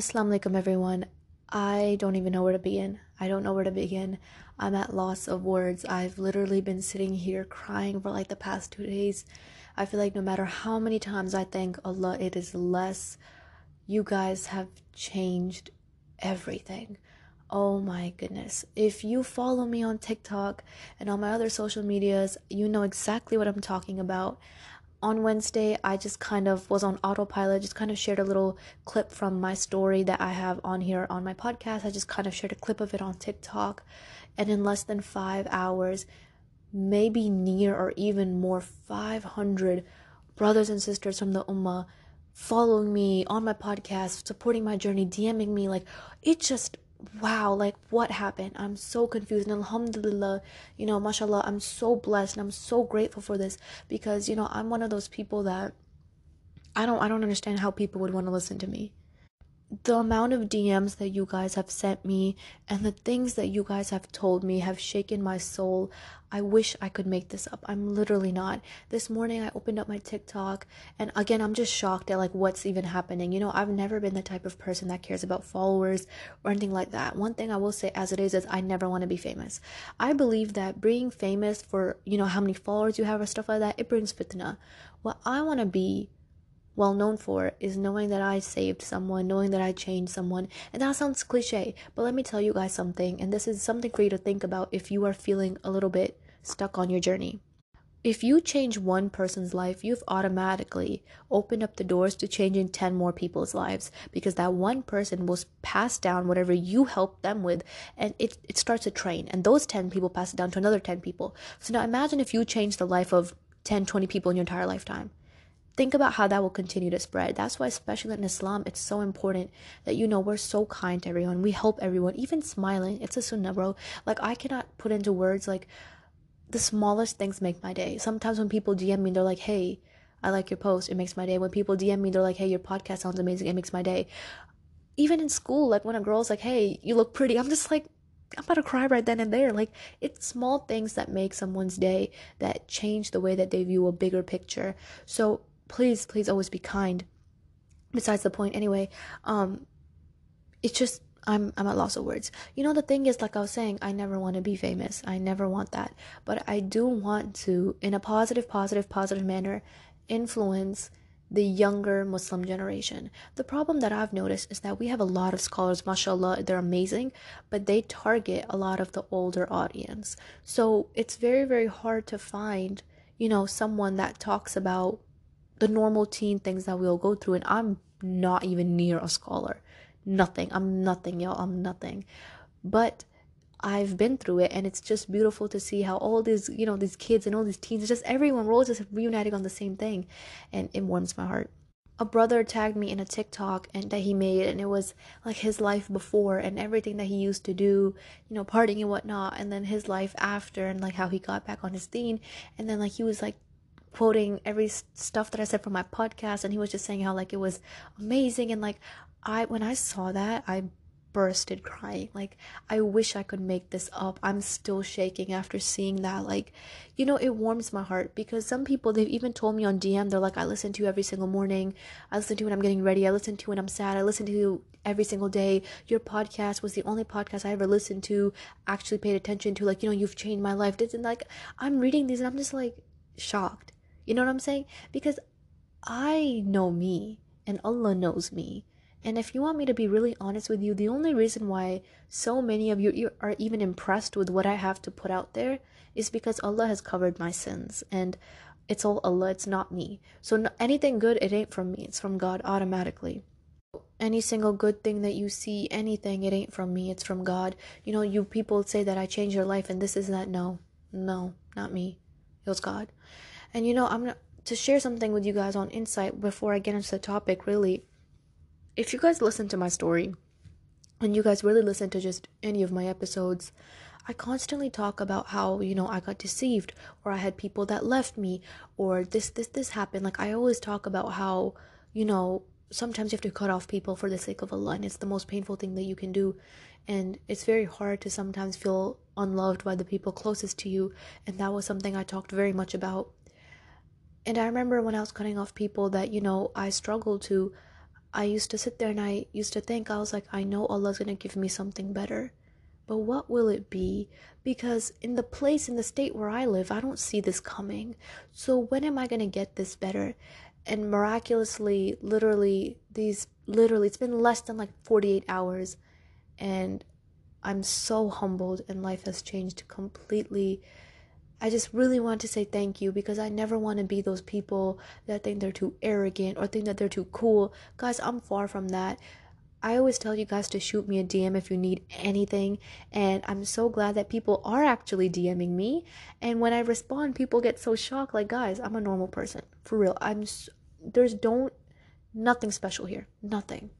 Assalamu alaikum everyone. I don't even know where to begin. I don't know where to begin. I'm at loss of words. I've literally been sitting here crying for like the past two days. I feel like no matter how many times I thank Allah, it is less. You guys have changed everything. Oh my goodness. If you follow me on TikTok and on my other social medias, you know exactly what I'm talking about on Wednesday, I just kind of was on autopilot, just kind of shared a little clip from my story that I have on here on my podcast. I just kind of shared a clip of it on TikTok. And in less than five hours, maybe near or even more, 500 brothers and sisters from the Ummah following me on my podcast, supporting my journey, DMing me. Like, it just wow, like what happened? I'm so confused. And alhamdulillah, you know, mashallah, I'm so blessed and I'm so grateful for this because, you know, I'm one of those people that I don't I don't understand how people would want to listen to me the amount of DMs that you guys have sent me and the things that you guys have told me have shaken my soul. I wish I could make this up. I'm literally not. This morning I opened up my TikTok and again I'm just shocked at like what's even happening. You know, I've never been the type of person that cares about followers or anything like that. One thing I will say as it is is I never want to be famous. I believe that being famous for, you know, how many followers you have or stuff like that, it brings fitna. What I want to be well known for is knowing that I saved someone, knowing that I changed someone. And that sounds cliche, but let me tell you guys something, and this is something for you to think about if you are feeling a little bit stuck on your journey. If you change one person's life, you've automatically opened up the doors to changing 10 more people's lives because that one person will pass down whatever you helped them with and it, it starts a train. And those 10 people pass it down to another 10 people. So now imagine if you change the life of 10, 20 people in your entire lifetime think about how that will continue to spread. That's why, especially in Islam, it's so important that you know we're so kind to everyone. We help everyone, even smiling. It's a sunnah, bro. Like I cannot put into words like the smallest things make my day. Sometimes when people DM me, they're like, "Hey, I like your post. It makes my day." When people DM me, they're like, "Hey, your podcast sounds amazing. It makes my day." Even in school, like when a girl's like, "Hey, you look pretty," I'm just like, I'm about to cry right then and there. Like it's small things that make someone's day that change the way that they view a bigger picture. So please please always be kind besides the point anyway um it's just I'm I'm at loss of words. You know the thing is like I was saying I never want to be famous. I never want that. But I do want to in a positive positive positive manner influence the younger Muslim generation. The problem that I've noticed is that we have a lot of scholars, mashallah, they're amazing, but they target a lot of the older audience. So it's very, very hard to find, you know, someone that talks about the normal teen things that we'll go through and i'm not even near a scholar. Nothing. I'm nothing y'all. I'm nothing. But I've been through it and it's just beautiful to see how all these, you know, these kids and all these teens, just everyone, we're all just reuniting on the same thing. And it warms my heart. A brother tagged me in a TikTok and that he made and it was like his life before and everything that he used to do, you know, partying and whatnot, and then his life after and like how he got back on his thing and then like he was like quoting every stuff that I said from my podcast and he was just saying how like it was amazing and like I when I saw that I bursted crying. Like I wish I could make this up. I'm still shaking after seeing that. Like you know it warms my heart because some people they've even told me on DM they're like I listen to you every single morning. I listen to you when I'm getting ready. I listen to you when I'm sad. I listen to you every single day. Your podcast was the only podcast I ever listened to actually paid attention to. Like you know you've changed my life. Didn't like I'm reading these and I'm just like shocked you know what I'm saying? Because I know me and Allah knows me. And if you want me to be really honest with you, the only reason why so many of you are even impressed with what I have to put out there is because Allah has covered my sins and it's all Allah, it's not me. So anything good, it ain't from me, it's from God automatically. Any single good thing that you see, anything, it ain't from me, it's from God. You know, you people say that I changed your life and this is that. No, no, not me. It was God. And you know, I'm gonna to share something with you guys on insight before I get into the topic. Really, if you guys listen to my story, and you guys really listen to just any of my episodes, I constantly talk about how, you know, I got deceived or I had people that left me or this, this, this happened. Like, I always talk about how, you know, sometimes you have to cut off people for the sake of Allah and it's the most painful thing that you can do. And it's very hard to sometimes feel unloved by the people closest to you. And that was something I talked very much about and I remember when I was cutting off people that, you know, I struggled to I used to sit there and I used to think, I was like, I know Allah's gonna give me something better. But what will it be? Because in the place, in the state where I live, I don't see this coming. So when am I gonna get this better? And miraculously, literally, these literally, it's been less than like 48 hours. And I'm so humbled, and life has changed completely I just really want to say thank you because I never want to be those people that think they're too arrogant or think that they're too cool. Guys, I'm far from that. I always tell you guys to shoot me a DM if you need anything, and I'm so glad that people are actually DMing me. And when I respond, people get so shocked like, guys, I'm a normal person. For real. I'm so, there's don't nothing special here. Nothing.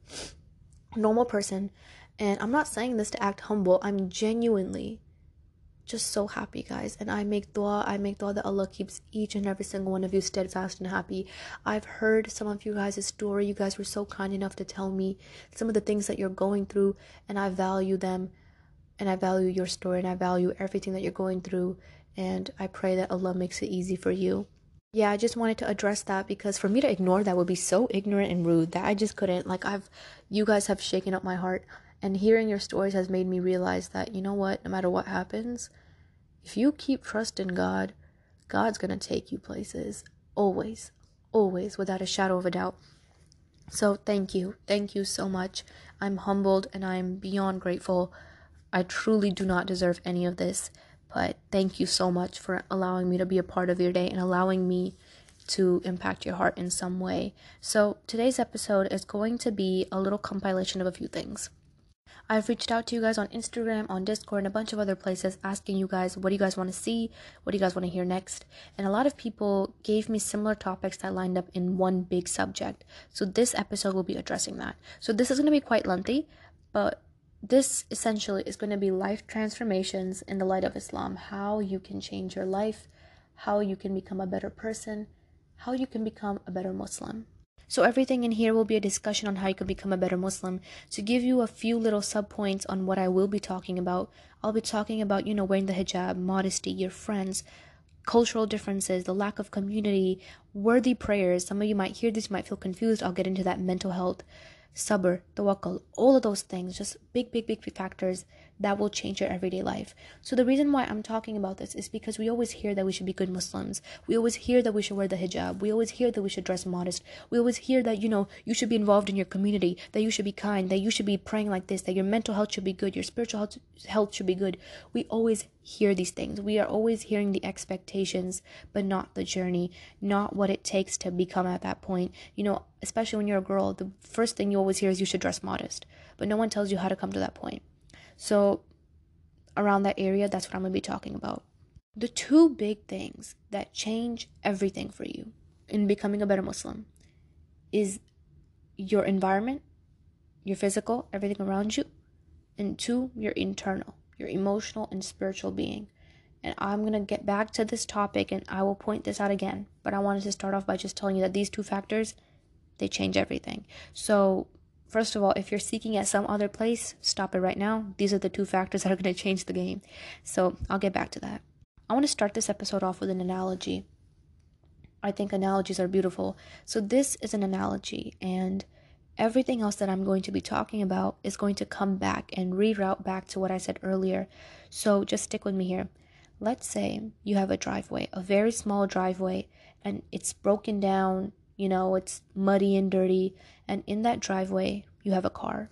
Normal person. And I'm not saying this to act humble. I'm genuinely just so happy, guys. And I make dua, I make dua that Allah keeps each and every single one of you steadfast and happy. I've heard some of you guys' story. You guys were so kind enough to tell me some of the things that you're going through, and I value them. And I value your story, and I value everything that you're going through. And I pray that Allah makes it easy for you. Yeah, I just wanted to address that because for me to ignore that would be so ignorant and rude that I just couldn't. Like, I've, you guys have shaken up my heart. And hearing your stories has made me realize that, you know what, no matter what happens, if you keep trusting God, God's going to take you places. Always. Always, without a shadow of a doubt. So thank you. Thank you so much. I'm humbled and I'm beyond grateful. I truly do not deserve any of this, but thank you so much for allowing me to be a part of your day and allowing me to impact your heart in some way. So, today's episode is going to be a little compilation of a few things. I've reached out to you guys on Instagram, on Discord, and a bunch of other places asking you guys what do you guys want to see, what do you guys want to hear next. And a lot of people gave me similar topics that lined up in one big subject. So this episode will be addressing that. So this is going to be quite lengthy, but this essentially is going to be life transformations in the light of Islam, how you can change your life, how you can become a better person, how you can become a better Muslim. So everything in here will be a discussion on how you can become a better Muslim. To give you a few little sub points on what I will be talking about, I'll be talking about, you know, wearing the hijab, modesty, your friends, cultural differences, the lack of community, worthy prayers. Some of you might hear this, you might feel confused. I'll get into that mental health, sabr, tawakkul, all of those things, just big, big, big, big factors that will change your everyday life. So the reason why I'm talking about this is because we always hear that we should be good Muslims. We always hear that we should wear the hijab. We always hear that we should dress modest. We always hear that, you know, you should be involved in your community, that you should be kind, that you should be praying like this, that your mental health should be good, your spiritual health should be good. We always hear these things. We are always hearing the expectations, but not the journey, not what it takes to become at that point. You know, especially when you're a girl, the first thing you always hear is you should dress modest, but no one tells you how to come to that point. So, around that area, that's what I'm going to be talking about. The two big things that change everything for you in becoming a better Muslim is your environment, your physical, everything around you, and two, your internal, your emotional and spiritual being. And I'm going to get back to this topic and I will point this out again, but I wanted to start off by just telling you that these two factors they change everything. So, First of all, if you're seeking at some other place, stop it right now. These are the two factors that are going to change the game. So I'll get back to that. I want to start this episode off with an analogy. I think analogies are beautiful. So this is an analogy, and everything else that I'm going to be talking about is going to come back and reroute back to what I said earlier. So just stick with me here. Let's say you have a driveway, a very small driveway, and it's broken down, you know, it's muddy and dirty, and in that driveway, you have a car.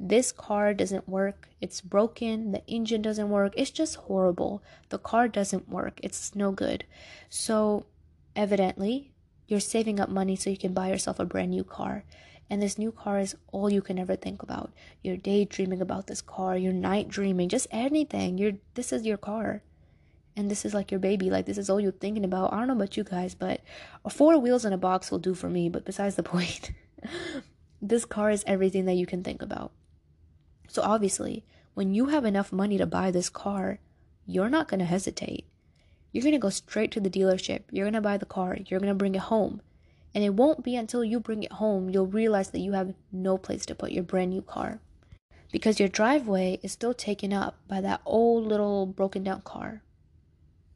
This car doesn't work. It's broken. The engine doesn't work. It's just horrible. The car doesn't work. It's no good. So, evidently, you're saving up money so you can buy yourself a brand new car. And this new car is all you can ever think about. You're daydreaming about this car, you're night dreaming, just anything. You're this is your car and this is like your baby like this is all you're thinking about. I don't know about you guys but four wheels in a box will do for me but besides the point this car is everything that you can think about. So obviously when you have enough money to buy this car you're not going to hesitate. You're going to go straight to the dealership. You're going to buy the car. You're going to bring it home. And it won't be until you bring it home you'll realize that you have no place to put your brand new car. Because your driveway is still taken up by that old little broken down car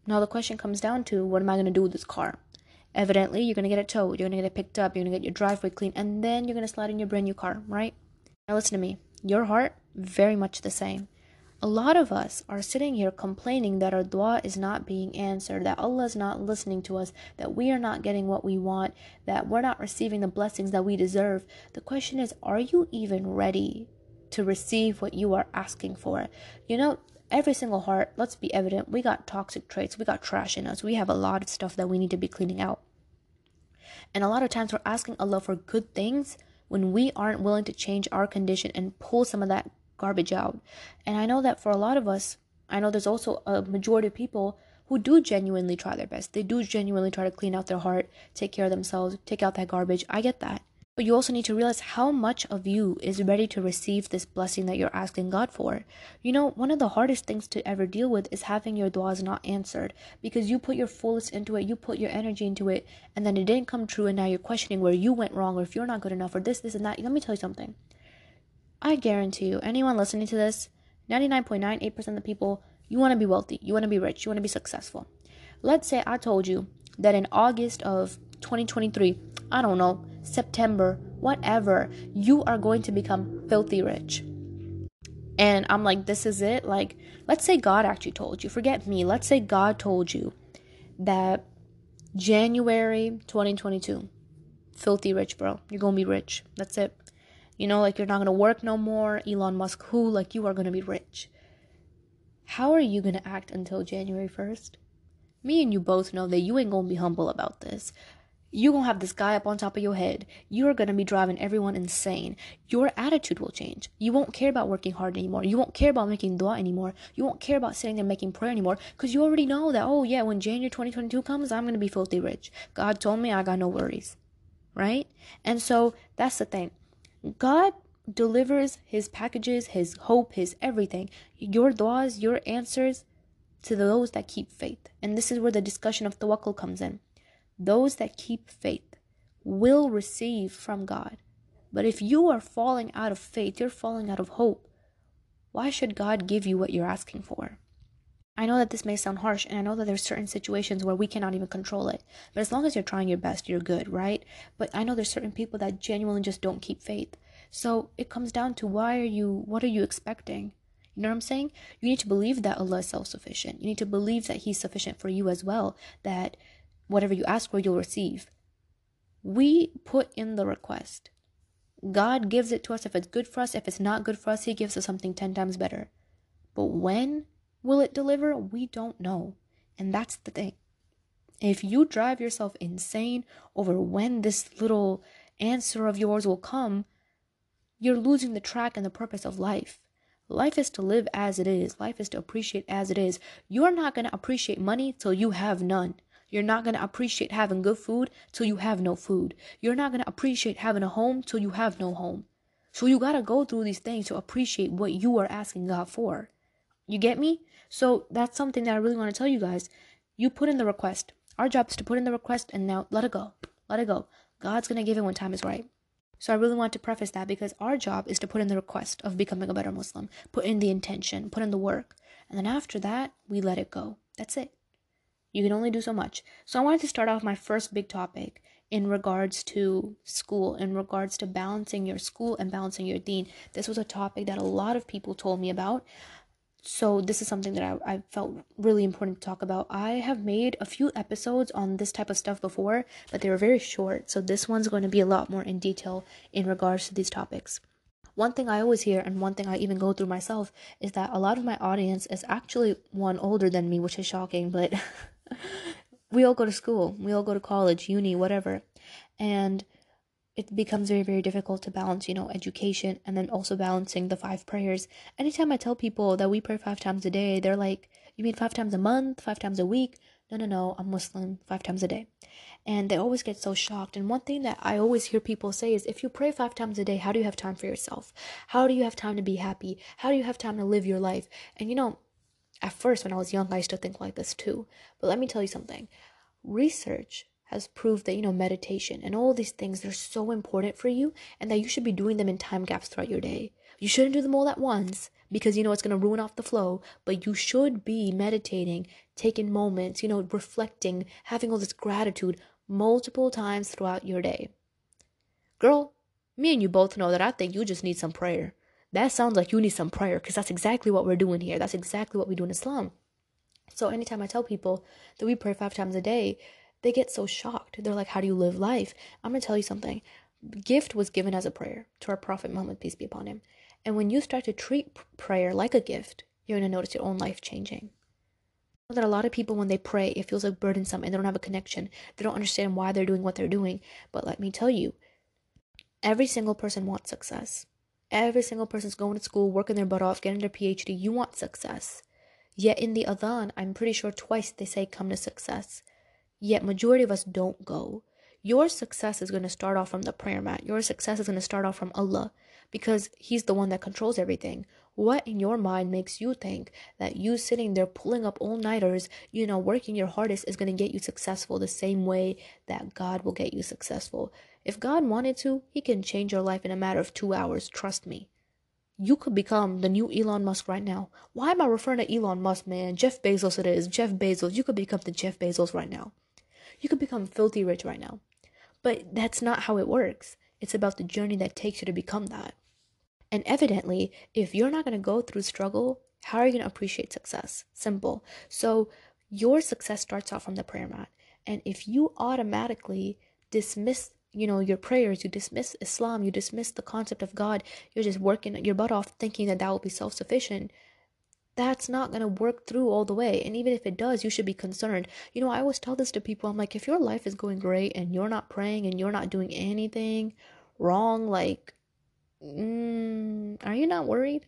now the question comes down to what am I going to do with this car? Evidently, you're gonna get it towed, you're gonna get it picked up, you're gonna get your driveway clean, and then you're gonna slide in your brand new car, right? Now, listen to me. Your heart, very much the same. A lot of us are sitting here complaining that our dua is not being answered, that Allah is not listening to us, that we are not getting what we want, that we're not receiving the blessings that we deserve. The question is, are you even ready to receive what you are asking for? You know, every single heart, let's be evident, we got toxic traits, we got trash in us, we have a lot of stuff that we need to be cleaning out. And a lot of times we're asking Allah for good things when we aren't willing to change our condition and pull some of that garbage out. And I know that for a lot of us, I know there's also a majority of people who do genuinely try their best. They do genuinely try to clean out their heart, take care of themselves, take out that garbage. I get that. But you also need to realize how much of you is ready to receive this blessing that you're asking God for. You know, one of the hardest things to ever deal with is having your du'as not answered because you put your fullest into it, you put your energy into it, and then it didn't come true, and now you're questioning where you went wrong or if you're not good enough or this, this, and that. Let me tell you something. I guarantee you, anyone listening to this, 99.98% of the people, you want to be wealthy, you want to be rich, you want to be successful. Let's say I told you that in August of 2023, I don't know, September, whatever, you are going to become filthy rich. And I'm like, this is it. Like, let's say God actually told you, forget me. Let's say God told you that January 2022, filthy rich, bro. You're going to be rich. That's it. You know, like you're not going to work no more. Elon Musk, who, like you are going to be rich. How are you going to act until January 1st? Me and you both know that you ain't going to be humble about this. You're to have this guy up on top of your head. You're to be driving everyone insane. Your attitude will change. You won't care about working hard anymore. You won't care about making dua anymore. You won't care about sitting there making prayer anymore because you already know that, oh, yeah, when January 2022 comes, I'm to be filthy rich. God told me I got no worries. Right? And so that's the thing. God delivers his packages, his hope, his everything, your du'as, your answers to those that keep faith. And this is where the discussion of tawakkul comes in. Those that keep faith will receive from God. But if you are falling out of faith, you're falling out of hope, why should God give you what you're asking for? I know that this may sound harsh, and I know that there's certain situations where we cannot even control it. But as long as you're trying your best, you're good, right? But I know there's certain people that genuinely just don't keep faith. So it comes down to why are you, what are you expecting? You know what I'm saying? You need to believe that Allah is self sufficient. You need to believe that He's sufficient for you as well, that whatever you ask for, you'll receive. We put in the request. God gives it to us if it's good for us. If it's not good for us, He gives us something 10 times better. But when will it deliver? We don't know. And that's the thing. If you drive yourself insane over when this little answer of yours will come, you're losing the track and the purpose of life. Life is to live as it is. Life is to appreciate as it is. You're not going to appreciate money till you have none. You're not going to appreciate having good food till you have no food. You're not going to appreciate having a home till you have no home. So you got to go through these things to appreciate what you are asking God for. You get me? So that's something that I really want to tell you guys. You put in the request. Our job is to put in the request and now let it go. Let it go. God's going to give it when time is right. So I really want to preface that because our job is to put in the request of becoming a better Muslim, put in the intention, put in the work. And then after that, we let it go. That's it. You can only do so much. So I wanted to start off my first big topic in regards to school, in regards to balancing your school and balancing your deen. This was a topic that a lot of people told me about so this is something that I, I felt really important to talk about i have made a few episodes on this type of stuff before but they were very short so this one's going to be a lot more in detail in regards to these topics one thing i always hear and one thing i even go through myself is that a lot of my audience is actually one older than me which is shocking but we all go to school. We all go to college uni whatever. And it becomes very very difficult to balance you know education and then also balancing the five prayers. Anytime i tell people that we pray five times a day they're like you mean five times a month five times a week? No no no i'm muslim five times a day. And they always get so shocked. And one thing that i always hear people say is if you pray five times a day how do you have time for yourself? How do you have time to be happy? How do you have time to live your life? And you know at first when i was young i used to think like this too but let me tell you something research has proved that you know meditation and all these things they're so important for you and that you should be doing them in time gaps throughout your day you shouldn't do them all at once because you know it's going to ruin off the flow but you should be meditating taking moments you know reflecting having all this gratitude multiple times throughout your day. Girl, me and you both know that I think you just need some prayer. That sounds like you need some prayer because that's exactly what we're doing here. That's exactly what we do in Islam. So anytime I tell people that we pray five times a day, they get so shocked. They're like, How do you live life? I'm to tell you something. Gift was given as a prayer to our Prophet Muhammad, peace be upon him. And when you start to treat prayer like a gift, you're to notice your own life changing. That a lot of people, when they pray, it feels like burdensome and they don't have a connection. They don't understand why they're doing what they're doing. But let me tell you, every single person wants success. Every single person's going to school, working their butt off, getting their PhD. You want success. Yet in the Adhan, I'm pretty sure twice they say come to success. Yet majority of us don't go. Your success is going to start off from the prayer mat. Your success is going to start off from Allah because He's the one that controls everything. What in your mind makes you think that you sitting there pulling up all nighters, you know, working your hardest is going to get you successful the same way that God will get you successful? If God wanted to, He can change your life in a matter of two hours. Trust me. You could become the new Elon Musk right now. Why am I referring to Elon Musk, man? Jeff Bezos, it is. Jeff Bezos. You could become the Jeff Bezos right now. You could become filthy rich right now. But that's not how it works. It's about the journey that takes you to become that. And evidently, if you're not going to go through struggle, how are you going to appreciate success? Simple. So, your success starts out from the prayer mat. And if you automatically dismiss you know your prayers you dismiss islam you dismiss the concept of god you're just working your butt off thinking that that will be self-sufficient that's not going to work through all the way. And even if it does you should be concerned. You know i always tell this to people i'm like if your life is going great and you're not praying and you're not doing anything wrong like mm, are you not worried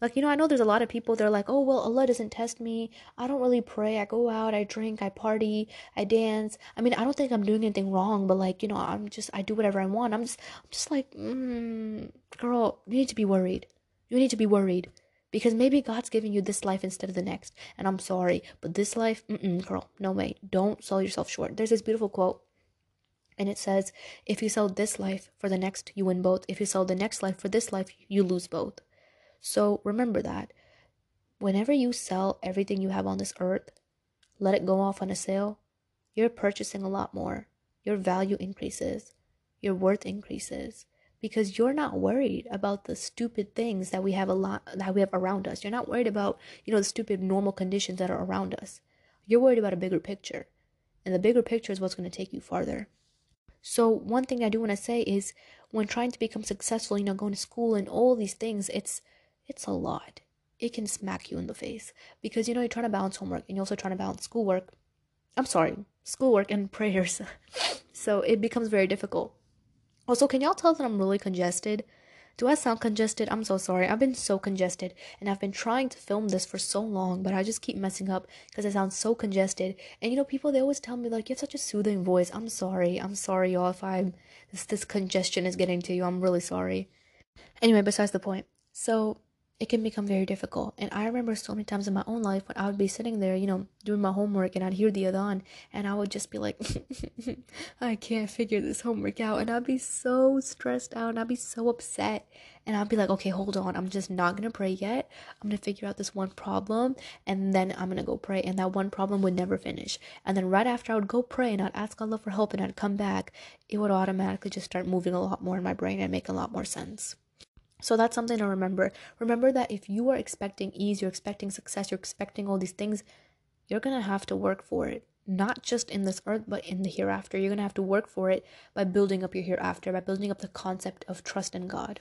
like, you know, I know there's a lot of people, they're like, oh, well, Allah doesn't test me. I don't really pray. I go out, I drink, I party, I dance. I mean, I don't think I'm doing anything wrong, but like, you know, I'm just, I do whatever I want. I'm just, I'm just like, mm, girl, you need to be worried. You need to be worried because maybe God's giving you this life instead of the next. And I'm sorry, but this life, mm girl, no way. Don't sell yourself short. There's this beautiful quote. And it says, if you sell this life for the next, you win both. If you sell the next life for this life, you lose both. So remember that. Whenever you sell everything you have on this earth, let it go off on a sale, you're purchasing a lot more. Your value increases, your worth increases because you're not worried about the stupid things that we have a lot that we have around us. You're not worried about, you know, the stupid normal conditions that are around us. You're worried about a bigger picture. And the bigger picture is what's going to take you farther. So one thing I do want to say is when trying to become successful, you know, going to school and all these things, it's it's a lot. It can smack you in the face because you know you're trying to balance homework and you're also trying to balance schoolwork. I'm sorry, schoolwork and prayers. so it becomes very difficult. Also, can y'all tell that I'm really congested? Do I sound congested? I'm so sorry. I've been so congested and I've been trying to film this for so long, but I just keep messing up because I sound so congested. And you know, people they always tell me like you have such a soothing voice. I'm sorry. I'm sorry, y'all, if I'm this this congestion is getting to you. I'm really sorry. Anyway, besides the point. So it can become very difficult. And I remember so many times in my own life when I would be sitting there, you know, doing my homework and I'd hear the adhan and I would just be like, I can't figure this homework out. And I'd be so stressed out and I'd be so upset. And I'd be like, okay, hold on. I'm just not going to pray yet. I'm going to figure out this one problem and then I'm going to go pray. And that one problem would never finish. And then right after I would go pray and I'd ask Allah for help and I'd come back, it would automatically just start moving a lot more in my brain and make a lot more sense. So that's something to remember. Remember that if you are expecting ease, you're expecting success, you're expecting all these things, you're going to have to work for it. Not just in this earth, but in the hereafter. You're going to have to work for it by building up your hereafter, by building up the concept of trust in God.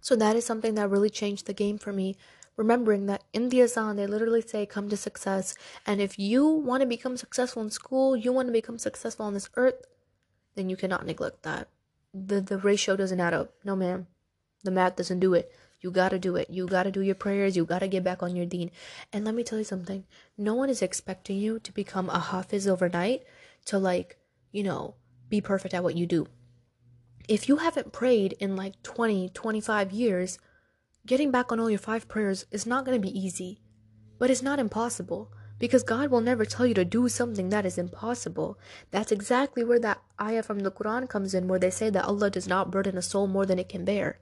So that is something that really changed the game for me. Remembering that in the Azan, they literally say, come to success. And if you want to become successful in school, you want to become successful on this earth, then you cannot neglect that the the ratio doesn't add up. No, ma'am. The math doesn't do it. You gotta do it. You gotta do your prayers. You gotta get back on your deen. And let me tell you something. No one is expecting you to become a hafiz overnight to like, you know, be perfect at what you do. If you haven't prayed in like 20, 25 years, getting back on all your five prayers is not gonna be easy. But it's not impossible because God will never tell you to do something that is impossible. That's exactly where that ayah from the Quran comes in, where they say that Allah does not burden a soul more than it can bear.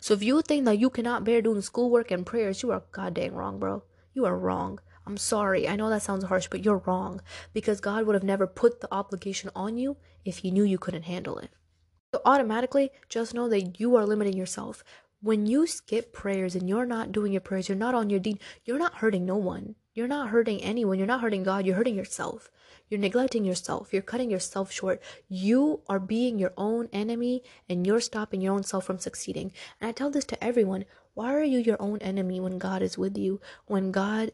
So if you think that you cannot bear doing schoolwork and prayers, you are goddamn wrong, bro. You are wrong. I'm sorry. I know that sounds harsh, but you're wrong because God would have never put the obligation on you if He knew you couldn't handle it. So, automatically, just know that you are limiting yourself. When you skip prayers and you're not doing your prayers, you're not on your deen, you're not hurting no one. You're not hurting anyone. You're not hurting God. You're hurting yourself. You're neglecting yourself. You're cutting yourself short. You are being your own enemy and you're stopping your own self from succeeding. And I tell this to everyone why are you your own enemy when God is with you? When God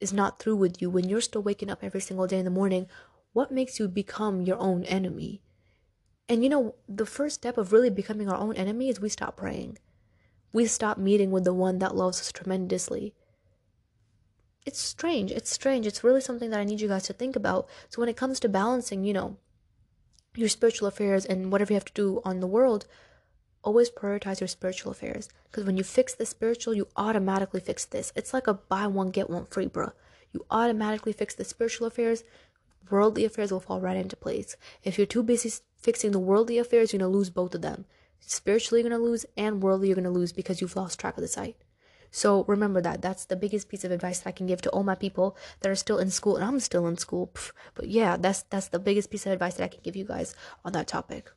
is not through with you, when you're still waking up every single day in the morning, what makes you become your own enemy? And you know, the first step of really becoming our own enemy is we stop praying. We stop meeting with the one that loves us tremendously. It's strange. It's strange. It's really something that I need you guys to think about. So when it comes to balancing, you know, your spiritual affairs and whatever you have to do on the world, always prioritize your spiritual affairs because when you fix the spiritual you automatically fix this it's like a buy one get one free bro you automatically fix the spiritual affairs worldly affairs will fall right into place if you're too busy fixing the worldly affairs you're going to lose both of them spiritually you're going to lose and worldly you're going to lose because you've lost track of the sight so remember that that's the biggest piece of advice that i can give to all my people that are still in school and i'm still in school but yeah that's that's the biggest piece of advice that i can give you guys on that topic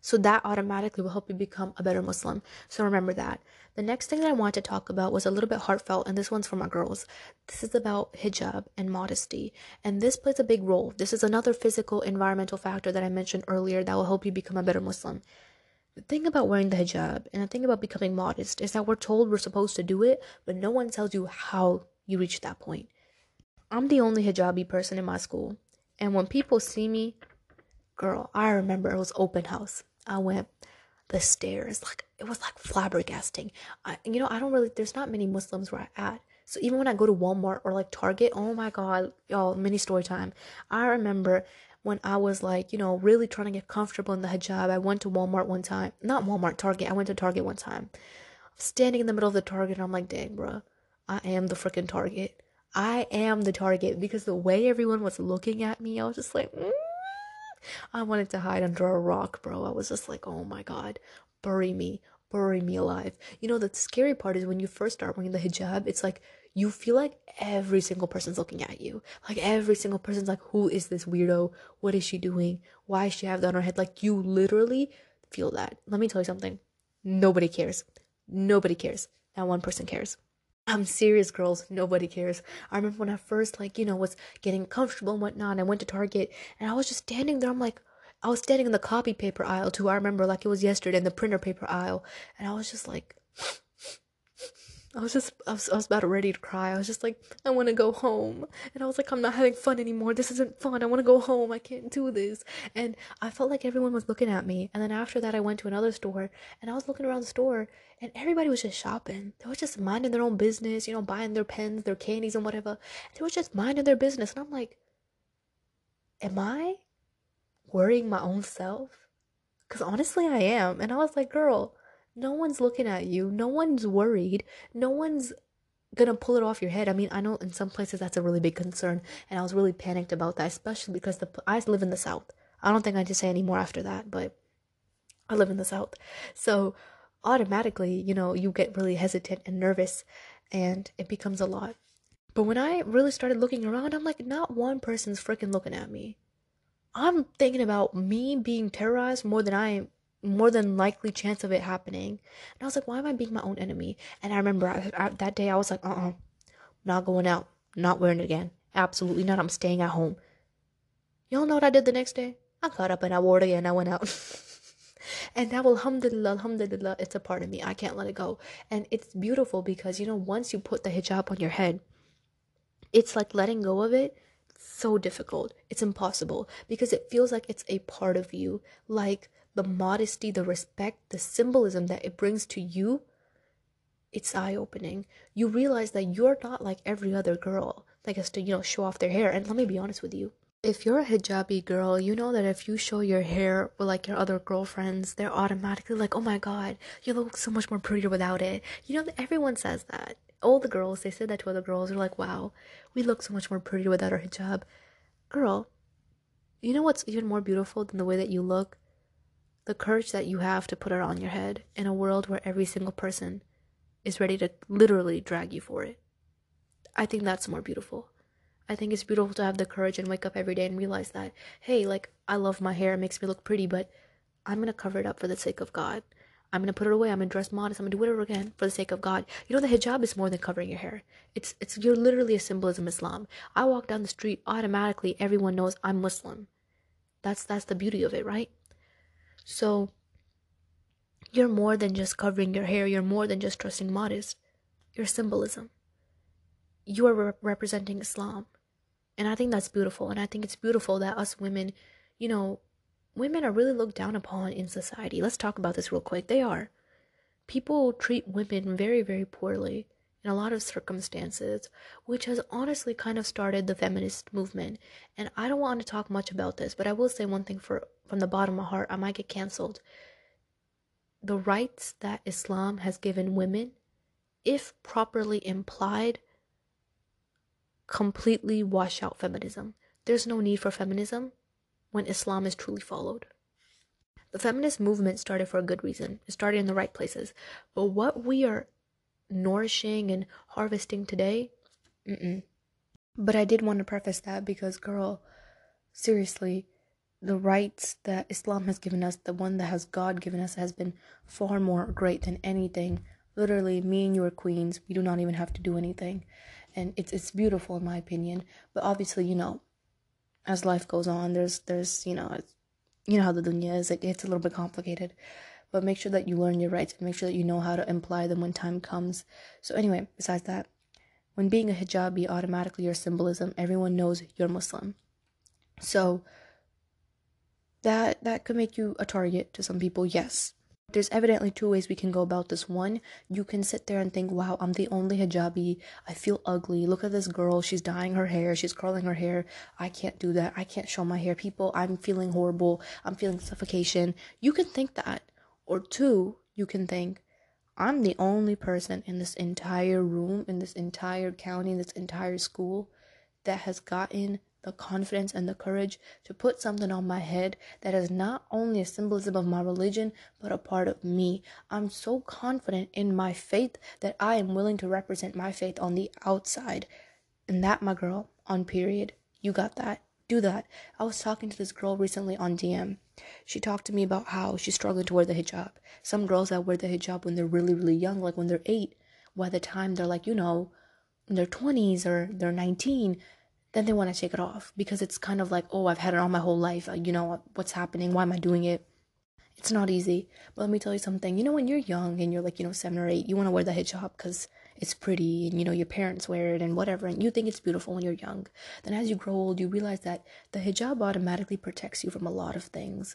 so that automatically will help you become a better Muslim. So remember that. The next thing that I wanted to talk about was a little bit heartfelt, and this one's for my girls. This is about hijab and modesty, and this plays a big role. This is another physical, environmental factor that I mentioned earlier that will help you become a better Muslim. The thing about wearing the hijab and the thing about becoming modest is that we're told we're supposed to do it, but no one tells you how you reach that point. I'm the only hijabi person in my school, and when people see me, girl, I remember it was open house. I went the stairs like it was like flabbergasting. I, you know, I don't really. There's not many Muslims where I at. So even when I go to Walmart or like Target, oh my god, y'all, mini story time. I remember when I was like, you know, really trying to get comfortable in the hijab. I went to Walmart one time, not Walmart, Target. I went to Target one time. standing in the middle of the Target, I'm like, dang, bro, I am the freaking Target. I am the Target because the way everyone was looking at me, I was just like. Mm I wanted to hide under a rock, bro. I was just like, oh my god, bury me, bury me alive. You know, the scary part is when you first start wearing the hijab, it's like you feel like every single person's looking at you. Like every single person's like, who is this weirdo? What is she doing? Why does she have that on her head? Like you literally feel that. Let me tell you something. Nobody cares. Nobody cares. Not one person cares. I'm serious, girls. Nobody cares. I remember when I first, like, you know, was getting comfortable and whatnot. And I went to Target and I was just standing there. I'm like, I was standing in the copy paper aisle too. I remember like it was yesterday in the printer paper aisle. And I was just like, I was just, I was, I was about ready to cry. I was just like, I want to go home. And I was like, I'm not having fun anymore. This isn't fun. I want to go home. I can't do this. And I felt like everyone was looking at me. And then after that, I went to another store and I was looking around the store and everybody was just shopping. They were just minding their own business, you know, buying their pens, their candies, and whatever. They were just minding their business. And I'm like, am I worrying my own self? Because honestly, I am. And I was like, girl, no one's looking at you. No one's worried. No one's gonna pull it off your head. I mean, I know in some places that's a really big concern, and I was really panicked about that, especially because the I live in the south. I don't think I need to say any more after that, but I live in the south, so automatically, you know, you get really hesitant and nervous, and it becomes a lot. But when I really started looking around, I'm like, not one person's freaking looking at me. I'm thinking about me being terrorized more than I am more than likely chance of it happening. And I was like, why am I being my own enemy? And I remember I, I, that day I was like, uh uh-uh, uh, not going out, not wearing it again. Absolutely not. I'm staying at home. Y'all know what I did the next day? I got up and I wore it again. I went out. and now, alhamdulillah, alhamdulillah, it's a part of me. I can't let it go. And it's beautiful because, you know, once you put the hijab on your head, it's like letting go of it so difficult. It's impossible because it feels like it's a part of you. Like, the modesty, the respect, the symbolism that it brings to you, it's eye opening. You realize that you're not like every other girl that gets to, you know, show off their hair. And let me be honest with you. If you're a hijabi girl, you know that if you show your hair with like your other girlfriends, they're automatically like, oh my god, you look so much more prettier without it. You know, everyone says that. All the girls, they said that to other girls. They're like, wow, we look so much more prettier without our hijab. Girl, you know what's even more beautiful than the way that you look? The courage that you have to put it on your head in a world where every single person is ready to literally drag you for it. I think that's more beautiful. I think it's beautiful to have the courage and wake up every day and realize that, hey, like, I love my hair, it makes me look pretty, but I'm gonna cover it up for the sake of God. I'm gonna put it away. I'm gonna dress modest. I'm gonna do whatever again for the sake of God. You know, the hijab is more than covering your hair. It's it's you're literally a symbolism Islam. I walk down the street, automatically everyone knows I'm Muslim. That's that's the beauty of it, right? So you're more than just covering your hair. You're more than just dressing modest. You're symbolism. You are re- representing Islam, and I think that's beautiful. And I think it's beautiful that us women, you know, women are really looked down upon in society. Let's talk about this real quick. They are. People treat women very, very poorly in a lot of circumstances, which has honestly kind of started the feminist movement. And I don't want to talk much about this, but I will say one thing for from the bottom of my heart, I might get canceled. The rights that Islam has given women, if properly implied, completely wash out feminism. There's no need for feminism when Islam is truly followed. The feminist movement started for a good reason. It started in the right places. But what we are nourishing and harvesting today, mm-mm. But I did want to preface that because, girl, seriously, the rights that Islam has given us, the one that has God given us, has been far more great than anything. Literally, me and you are queens. We do not even have to do anything, and it's it's beautiful in my opinion. But obviously, you know, as life goes on, there's there's you know you know how the dunya is. It gets a little bit complicated, but make sure that you learn your rights and make sure that you know how to imply them when time comes. So anyway, besides that, when being a hijabi, automatically your symbolism, everyone knows you're Muslim. So that that could make you a target to some people, yes. There's evidently two ways we can go about this. One, you can sit there and think, wow, I'm the only hijabi. I feel ugly. Look at this girl. She's dyeing her hair. She's curling her hair. I can't do that. I can't show my hair. People, I'm feeling horrible. I'm feeling suffocation. You can think that. Or two, you can think, I'm the only person in this entire room, in this entire county, in this entire school that has gotten the confidence and the courage to put something on my head that is not only a symbolism of my religion, but a part of me. I'm so confident in my faith that I am willing to represent my faith on the outside. And that, my girl, on period, you got that. Do that. I was talking to this girl recently on DM. She talked to me about how she's struggling to wear the hijab. Some girls that wear the hijab when they're really, really young, like when they're eight, by the time they're like, you know, in their 20s or they're 19, then they want to take it off because it's kind of like, oh, I've had it on my whole life. You know, what's happening? Why am I doing it? It's not easy. But let me tell you something. You know, when you're young and you're like, you know, seven or eight, you want to wear the hijab because it's pretty and, you know, your parents wear it and whatever. And you think it's beautiful when you're young. Then as you grow old, you realize that the hijab automatically protects you from a lot of things.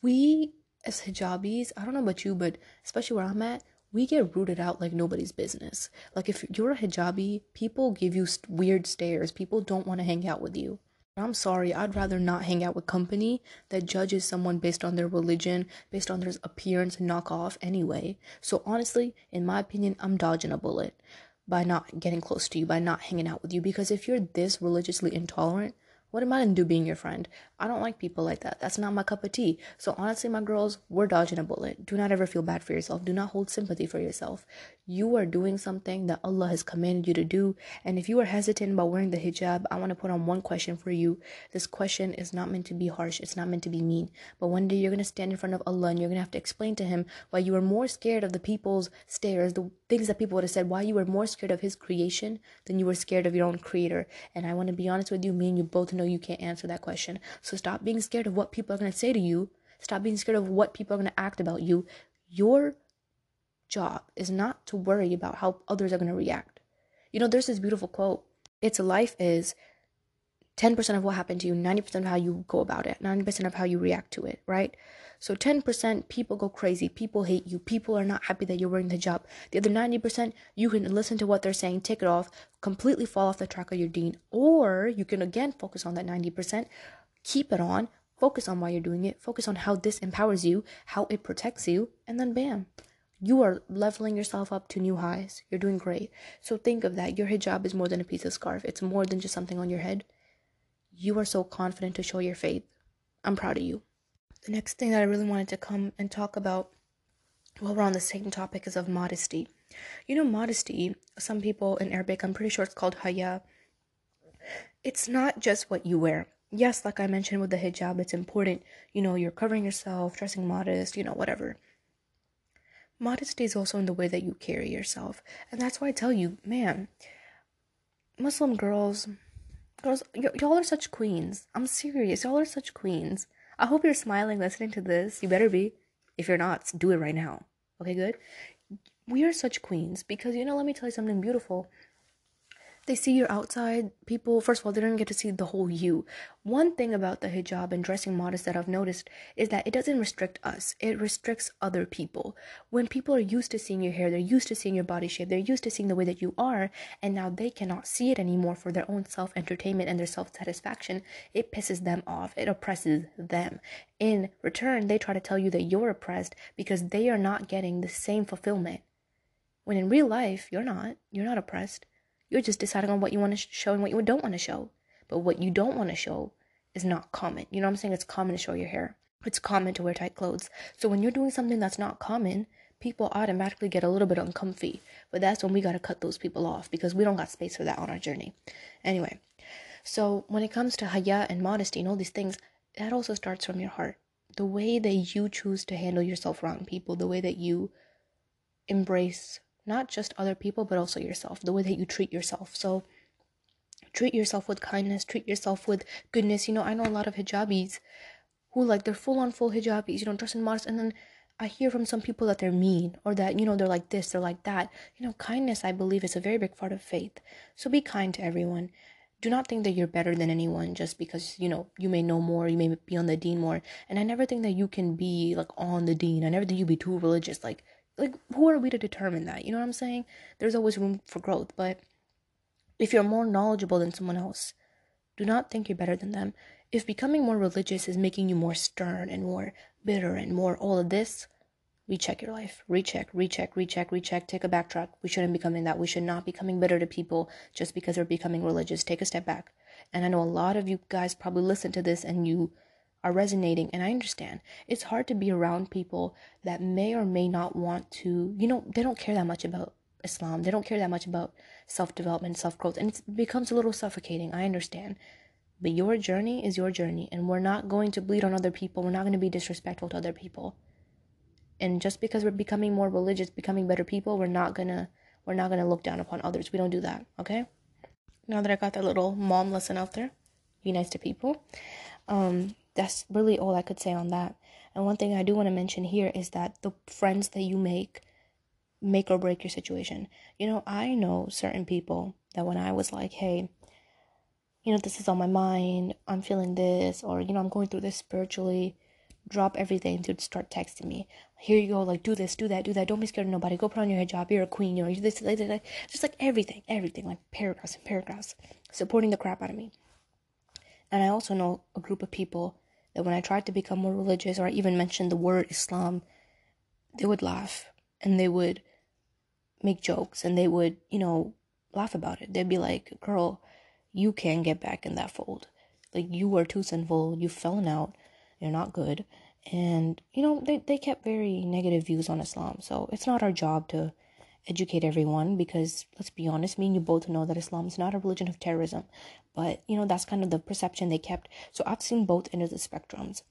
We, as hijabis, I don't know about you, but especially where I'm at, we get rooted out like nobody's business. Like if you're a hijabi, people give you weird stares. People don't want to hang out with you. I'm sorry, I'd rather not hang out with company that judges someone based on their religion, based on their appearance and knock off anyway. So honestly, in my opinion, I'm dodging a bullet by not getting close to you, by not hanging out with you because if you're this religiously intolerant, what am I gonna do being your friend? I don't like people like that. That's not my cup of tea. So honestly, my girls, we're dodging a bullet. Do not ever feel bad for yourself. Do not hold sympathy for yourself. You are doing something that Allah has commanded you to do. And if you are hesitant about wearing the hijab, I want to put on one question for you. This question is not meant to be harsh. It's not meant to be mean. But one day you're gonna stand in front of Allah and you're gonna have to explain to Him why you were more scared of the people's stares, the things that people would have said, why you were more scared of His creation than you were scared of your own Creator. And I want to be honest with you, me and you both know you can't answer that question. So stop being scared of what people are going to say to you. Stop being scared of what people are going to act about you. Your job is not to worry about how others are going to react. You know, there's this beautiful quote It's life is 10% of what happened to you, 90% of how you go about it, 90% of how you react to it, right? So 10% people go crazy, people hate you, people are not happy that you're wearing the job. The other 90%, you can listen to what they're saying, take it off, completely fall off the track of your deen, or you can again focus on that 90%, keep it on, focus on why you're doing it, focus on how this empowers you, how it protects you, and then bam. You are leveling yourself up to new highs. You're doing great. So think of that. Your hijab is more than a piece of scarf. It's more than just something on your head you are so confident to show your faith. I'm proud of you. The next thing that I really wanted to come and talk about while we're on the same topic is of modesty. You know, modesty, some people in Arabic, I'm pretty sure it's called haya. it's not just what you wear. Yes, like I mentioned with the hijab, it's important. You know, you're covering yourself, dressing modest, you know, whatever. Modesty is also in the way that you carry yourself. And that's why I tell you, man, Muslim girls, girls, y- y'all are such queens. I'm serious. Y'all are such queens. I hope you're smiling listening to this. You better be. If you're not, do it right now. Okay, good? We are such queens because, you know, let me tell you something beautiful they see your outside people first of all they don't get to see the whole you. One thing about the hijab and dressing modest that i've noticed is that it doesn't restrict us. It restricts other people. When people are used to seeing your hair they're used to seeing your body shape they're used to seeing the way that you are and now they cannot see it anymore for their own self-entertainment and their self-satisfaction it pisses them off. It oppresses them. In return they try to tell you that you're oppressed because they are not getting the same fulfillment. When in real life you're not. You're not oppressed you're just deciding on what you want to show and what you don't want to show. But what you don't want to show is not common. You know what I'm saying? It's common to show your hair. It's common to wear tight clothes. So when you're doing something that's not common, people automatically get a little bit uncomfy. But that's when we got to cut those people off because we don't got space for that on our journey. Anyway, so when it comes to haya and modesty and all these things, that also starts from your heart. The way that you choose to handle yourself around people, the way that you embrace not just other people, but also yourself, the way that you treat yourself. So treat yourself with kindness, treat yourself with goodness. You know, I know a lot of hijabis who like they're full on full hijabis, you know, dress in modest, and then I hear from some people that they're mean or that, you know, they're like this, they're like that. You know, kindness, I believe, is a very big part of faith. So be kind to everyone. Do not think that you're better than anyone just because, you know, you may know more, you may be on the deen more. And I never think that you can be like on the deen. I never think you'd be too religious. Like, like who are we to determine that? You know what i'm saying? There's always room for growth but if you're more knowledgeable than someone else do not think you're better than them. If becoming more religious is making you more stern and more bitter and more all of this recheck your life. Recheck recheck recheck recheck. Take a backtrack. We shouldn't be coming that. We should not be coming bitter to people just because they're becoming religious. Take a step back. And i know a lot of you guys probably listen to this and you are resonating and I understand. It's hard to be around people that may or may not want to, you know, they don't care that much about Islam. They don't care that much about self-development, self-growth, and it becomes a little suffocating. I understand. But your journey is your journey and we're not going to bleed on other people. We're not going to be disrespectful to other people. And just because we're becoming more religious, becoming better people, we're not going to we're not going to look down upon others. We don't do that, okay? Now that I got that little mom lesson out there, be nice to people. Um, that's really all I could say on that. And one thing I do want to mention here is that the friends that you make make or break your situation. You know, I know certain people that when I was like, hey, you know, this is on my mind, I'm feeling this, or, you know, I'm going through this spiritually, drop everything to start texting me. Here you go, like, do this, do that, do that. Don't be scared of nobody. Go put on your hijab. You're a queen, you know, this, this, this, just like everything, everything, like paragraphs and paragraphs, supporting the crap out of me. And I also know a group of people that when I tried to become more religious or I even mentioned the word Islam, they would laugh and they would make jokes and they would, you know, laugh about it. They'd be like, girl, you can't get back in that fold. Like, you were too sinful, you've fallen out, you're not good. And, you know, they, they kept very negative views on Islam. So it's not our job to educate everyone because let's be honest, me and you both know that Islam is not a religion of terrorism. But you know, that's kind of the perception they kept. So I've seen both ends of the spectrums.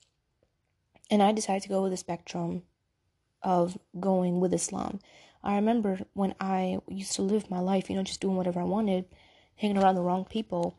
And I decided to go with the spectrum of going with Islam. I remember when I used to live my life, you know, just doing whatever I wanted, hanging around the wrong people.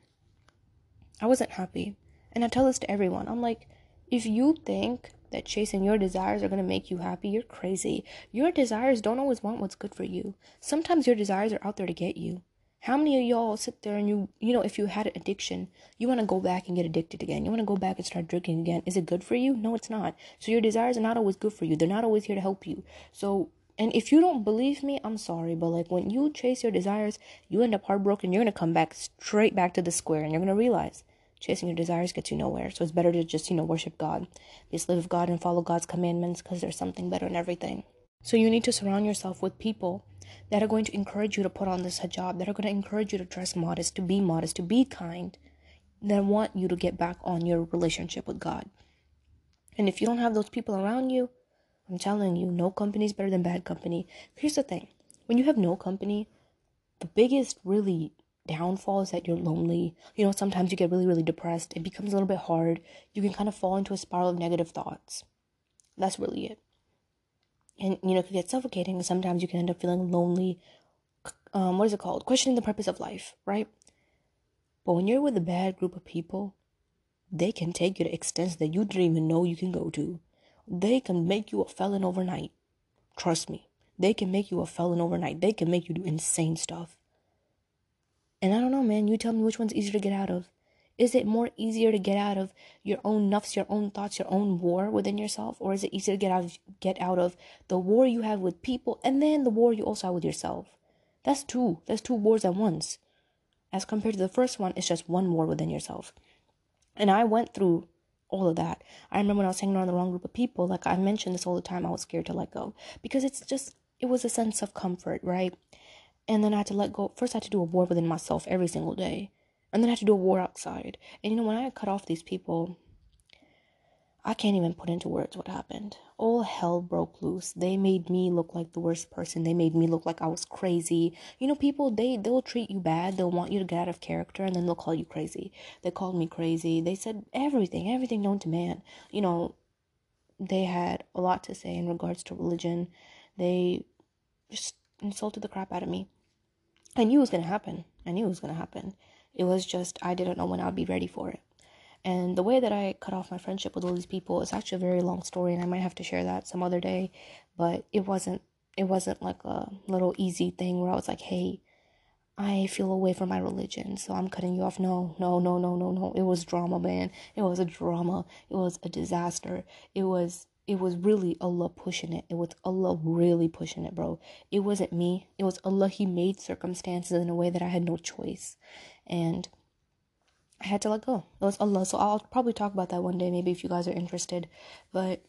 I wasn't happy. And I tell this to everyone. I'm like, if you think that chasing your desires are going to make you happy, you're crazy. Your desires don't always want what's good for you. Sometimes your desires are out there to get you. How many of y'all sit there and you, you know, if you had an addiction, you want to go back and get addicted again. You want to go back and start drinking again. Is it good for you? No, it's not. So your desires are not always good for you. They're not always here to help you. So, and if you don't believe me, I'm sorry, but like when you chase your desires, you end up heartbroken. You're going to come back straight back to the square and you're going to realize Chasing your desires gets you nowhere. So it's better to just, you know, worship God. Just live of God and follow God's commandments because there's something better in everything. So you need to surround yourself with people that are going to encourage you to put on this hijab, that are going to encourage you to dress modest, to be modest, to be kind, that want you to get back on your relationship with God. And if you don't have those people around you, I'm telling you, no company is better than bad company. Here's the thing when you have no company, the biggest, really downfall is that you're lonely. You know, sometimes you get really, really depressed. It becomes a little bit hard. You can kind of fall into a spiral of negative thoughts. That's really it. And, you know, it can get suffocating. Sometimes you can end up feeling lonely. Um, what is it called? Questioning the purpose of life, right? But when you're with a bad group of people, they can take you to extents that you didn't even know you can go to. They can make you a felon overnight. Trust me. They can make you a felon overnight. They can make you do insane stuff. And I don't know, man. You tell me which one's easier to get out of. Is it more easier to get out of your own nafs, your own thoughts, your own war within yourself, or is it easier to get out of, get out of the war you have with people and then the war you also have with yourself? That's two. That's two wars at once. As compared to the first one, it's just one war within yourself. And I went through all of that. I remember when I was hanging around the wrong group of people, like I mentioned this all the time, I was scared to let go because it's just, it was a sense of comfort, right? And then I had to let go. First, I had to do a war within myself every single day. And then I had to do a war outside. And you know, when I cut off these people, I can't even put into words what happened. All hell broke loose. They made me look like the worst person. They made me look like I was crazy. You know, people they they'll treat you bad. They'll want you to get out of character and then they'll call you crazy. They called me crazy. They said everything, everything known to man. You know, they had a lot to say in regards to religion. They just insulted the crap out of me. I knew it was going to happen. I knew it was going to happen. It was just, I didn't know when I'd be ready for it. And the way that I cut off my friendship with all these people is actually a very long story, and I might have to share that some other day. But it wasn't, it wasn't like a little easy thing where I was like, hey, I feel away from my religion, so I'm cutting you off. No, no, no, no, no, no. It was drama, man. It was a drama. It was a disaster. It was it was really Allah pushing it. It was Allah really pushing it, bro. It wasn't me. It was Allah. He made circumstances in a way that I had no choice. And I had to let go. It was Allah. So I'll probably talk about that one day, maybe if you guys are interested. But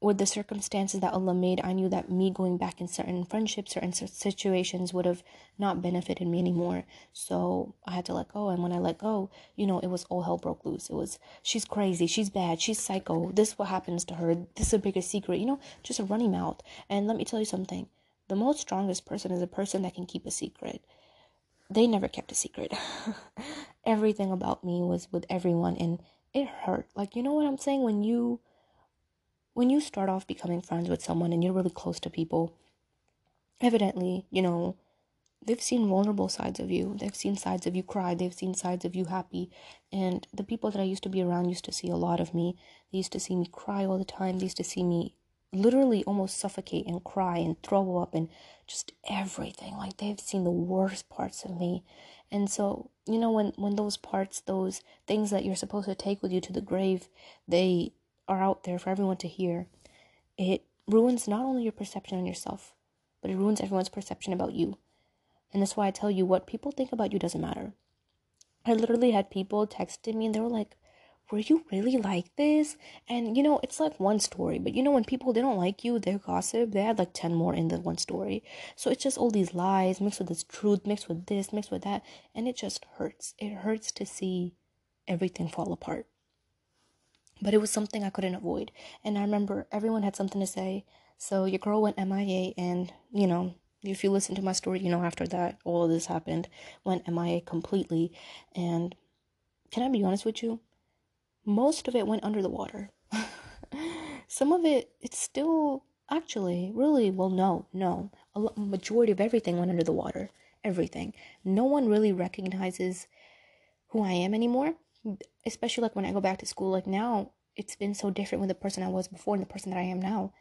with the circumstances that Allah made, I knew that me going back in certain friendships, certain situations would have not benefited me anymore. So I had to let go. And when I let go, you know, it was all hell broke loose. It was, she's crazy, she's bad, she's psycho. This is what happens to her. This is a bigger secret. You know, just a running mouth. And let me tell you something. The most strongest person is a person that can keep a secret. They never kept a secret. Everything about me was with everyone, and it hurt. Like, you know what I'm saying? When you when you start off becoming friends with someone and you're really close to people, evidently, you know, they've seen vulnerable sides of you. They've seen sides of you cry. They've seen sides of you happy. And the people that I used to be around used to see a lot of me. They used to see me cry all the time. They used to see me literally almost suffocate and cry and throw up and just everything. Like they've seen the worst parts of me. And so, you know, when, when those parts, those things that you're supposed to take with you to the grave, they are out there for everyone to hear, it ruins not only your perception on yourself, but it ruins everyone's perception about you. And that's why I tell you what people think about you doesn't matter. I literally had people texting me and they were like, were you really like this? And you know, it's like one story, but you know, when people they don't like you, they gossip, they add like 10 more in the one story. So it's just all these lies mixed with this truth, mixed with this, mixed with that, and it just hurts. It hurts to see everything fall apart. But it was something I couldn't avoid. And I remember everyone had something to say. So your girl went MIA, and you know, if you listen to my story, you know, after that, all this happened, went MIA completely. And can I be honest with you? Most of it went under the water. Some of it, it's still actually really well, no, no. A majority of everything went under the water. Everything. No one really recognizes who I am anymore especially like when I go back to school, like now it's been so different with the person I was before and the person that I am now.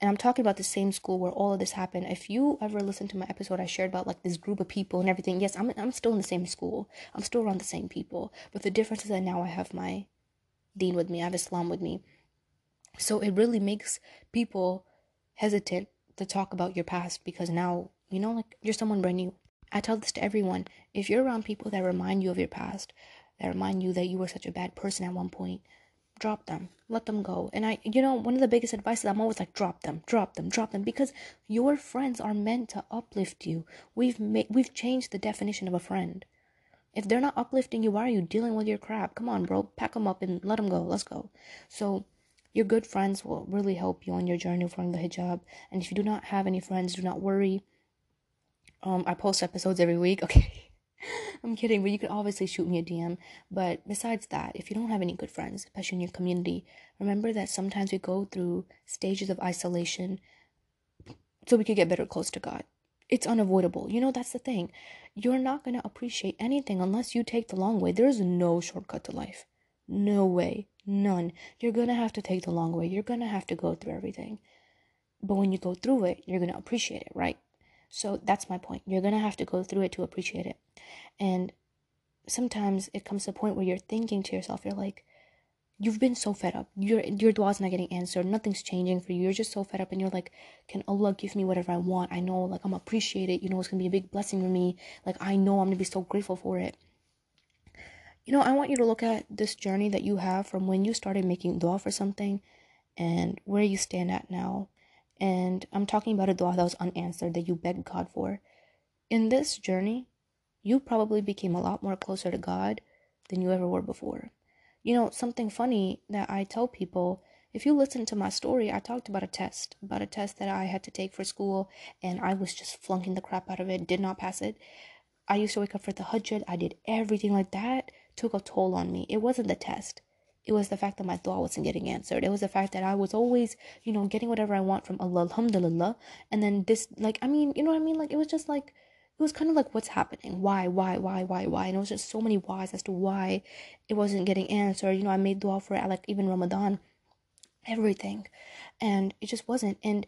And I'm talking about the same school where all of this happened. If you ever listened to my episode I shared about like this group of people and everything, yes, I'm I'm still in the same school. I'm still around the same people. But the difference is that now I have my deen with me, I have Islam with me. So it really makes people hesitant to talk about your past because now, you know, like you're someone brand new. I tell this to everyone. If you're around people that remind you of your past, that remind you that you were such a bad person at one point drop them. Let them go. And i you know one of the biggest advices i'm always like drop them drop them drop them because your friends are meant to uplift you. We've made we've changed the definition of a friend. If they're not uplifting you why are you dealing with your crap? Come on bro pack them up and let them go. Let's go. So your good friends will really help you on your journey from the hijab. And if you do not have any friends do not worry. Um i post episodes every week okay I'm kidding, but you could obviously shoot me a DM. But besides that, if you don't have any good friends, especially in your community, remember that sometimes we go through stages of isolation so we could get better close to God. It's unavoidable. You know, that's the thing. You're not going to appreciate anything unless you take the long way. There's no shortcut to life. No way. None. You're going to have to take the long way. You're going to have to go through everything. But when you go through it, you're going to appreciate it, right? So that's my point. You're going to have to go through it to appreciate it. And sometimes it comes to a point where you're thinking to yourself, you're like, you've been so fed up. Your your dua's not getting answered. Nothing's changing for you. You're just so fed up and you're like, can Allah give me whatever I want? I know like I'm appreciated. You know, it's gonna be a big blessing for me. Like I know I'm gonna be so grateful for it. You know, I want you to look at this journey that you have from when you started making dua for something and where you stand at now. And I'm talking about a dua that was unanswered that you begged God for. In this journey, you probably became a lot more closer to God than you ever were before. You know, something funny that I tell people if you listen to my story, I talked about a test, about a test that I had to take for school, and I was just flunking the crap out of it, did not pass it. I used to wake up for the hajjat, I did everything like that, took a toll on me. It wasn't the test. It was the fact that my dua wasn't getting answered. It was the fact that I was always, you know, getting whatever I want from Allah, alhamdulillah. And then this, like, I mean, you know what I mean? Like, it was just like, it was kind of like what's happening why why why why why and it was just so many whys as to why it wasn't getting answered you know i made dua for it like even ramadan everything and it just wasn't and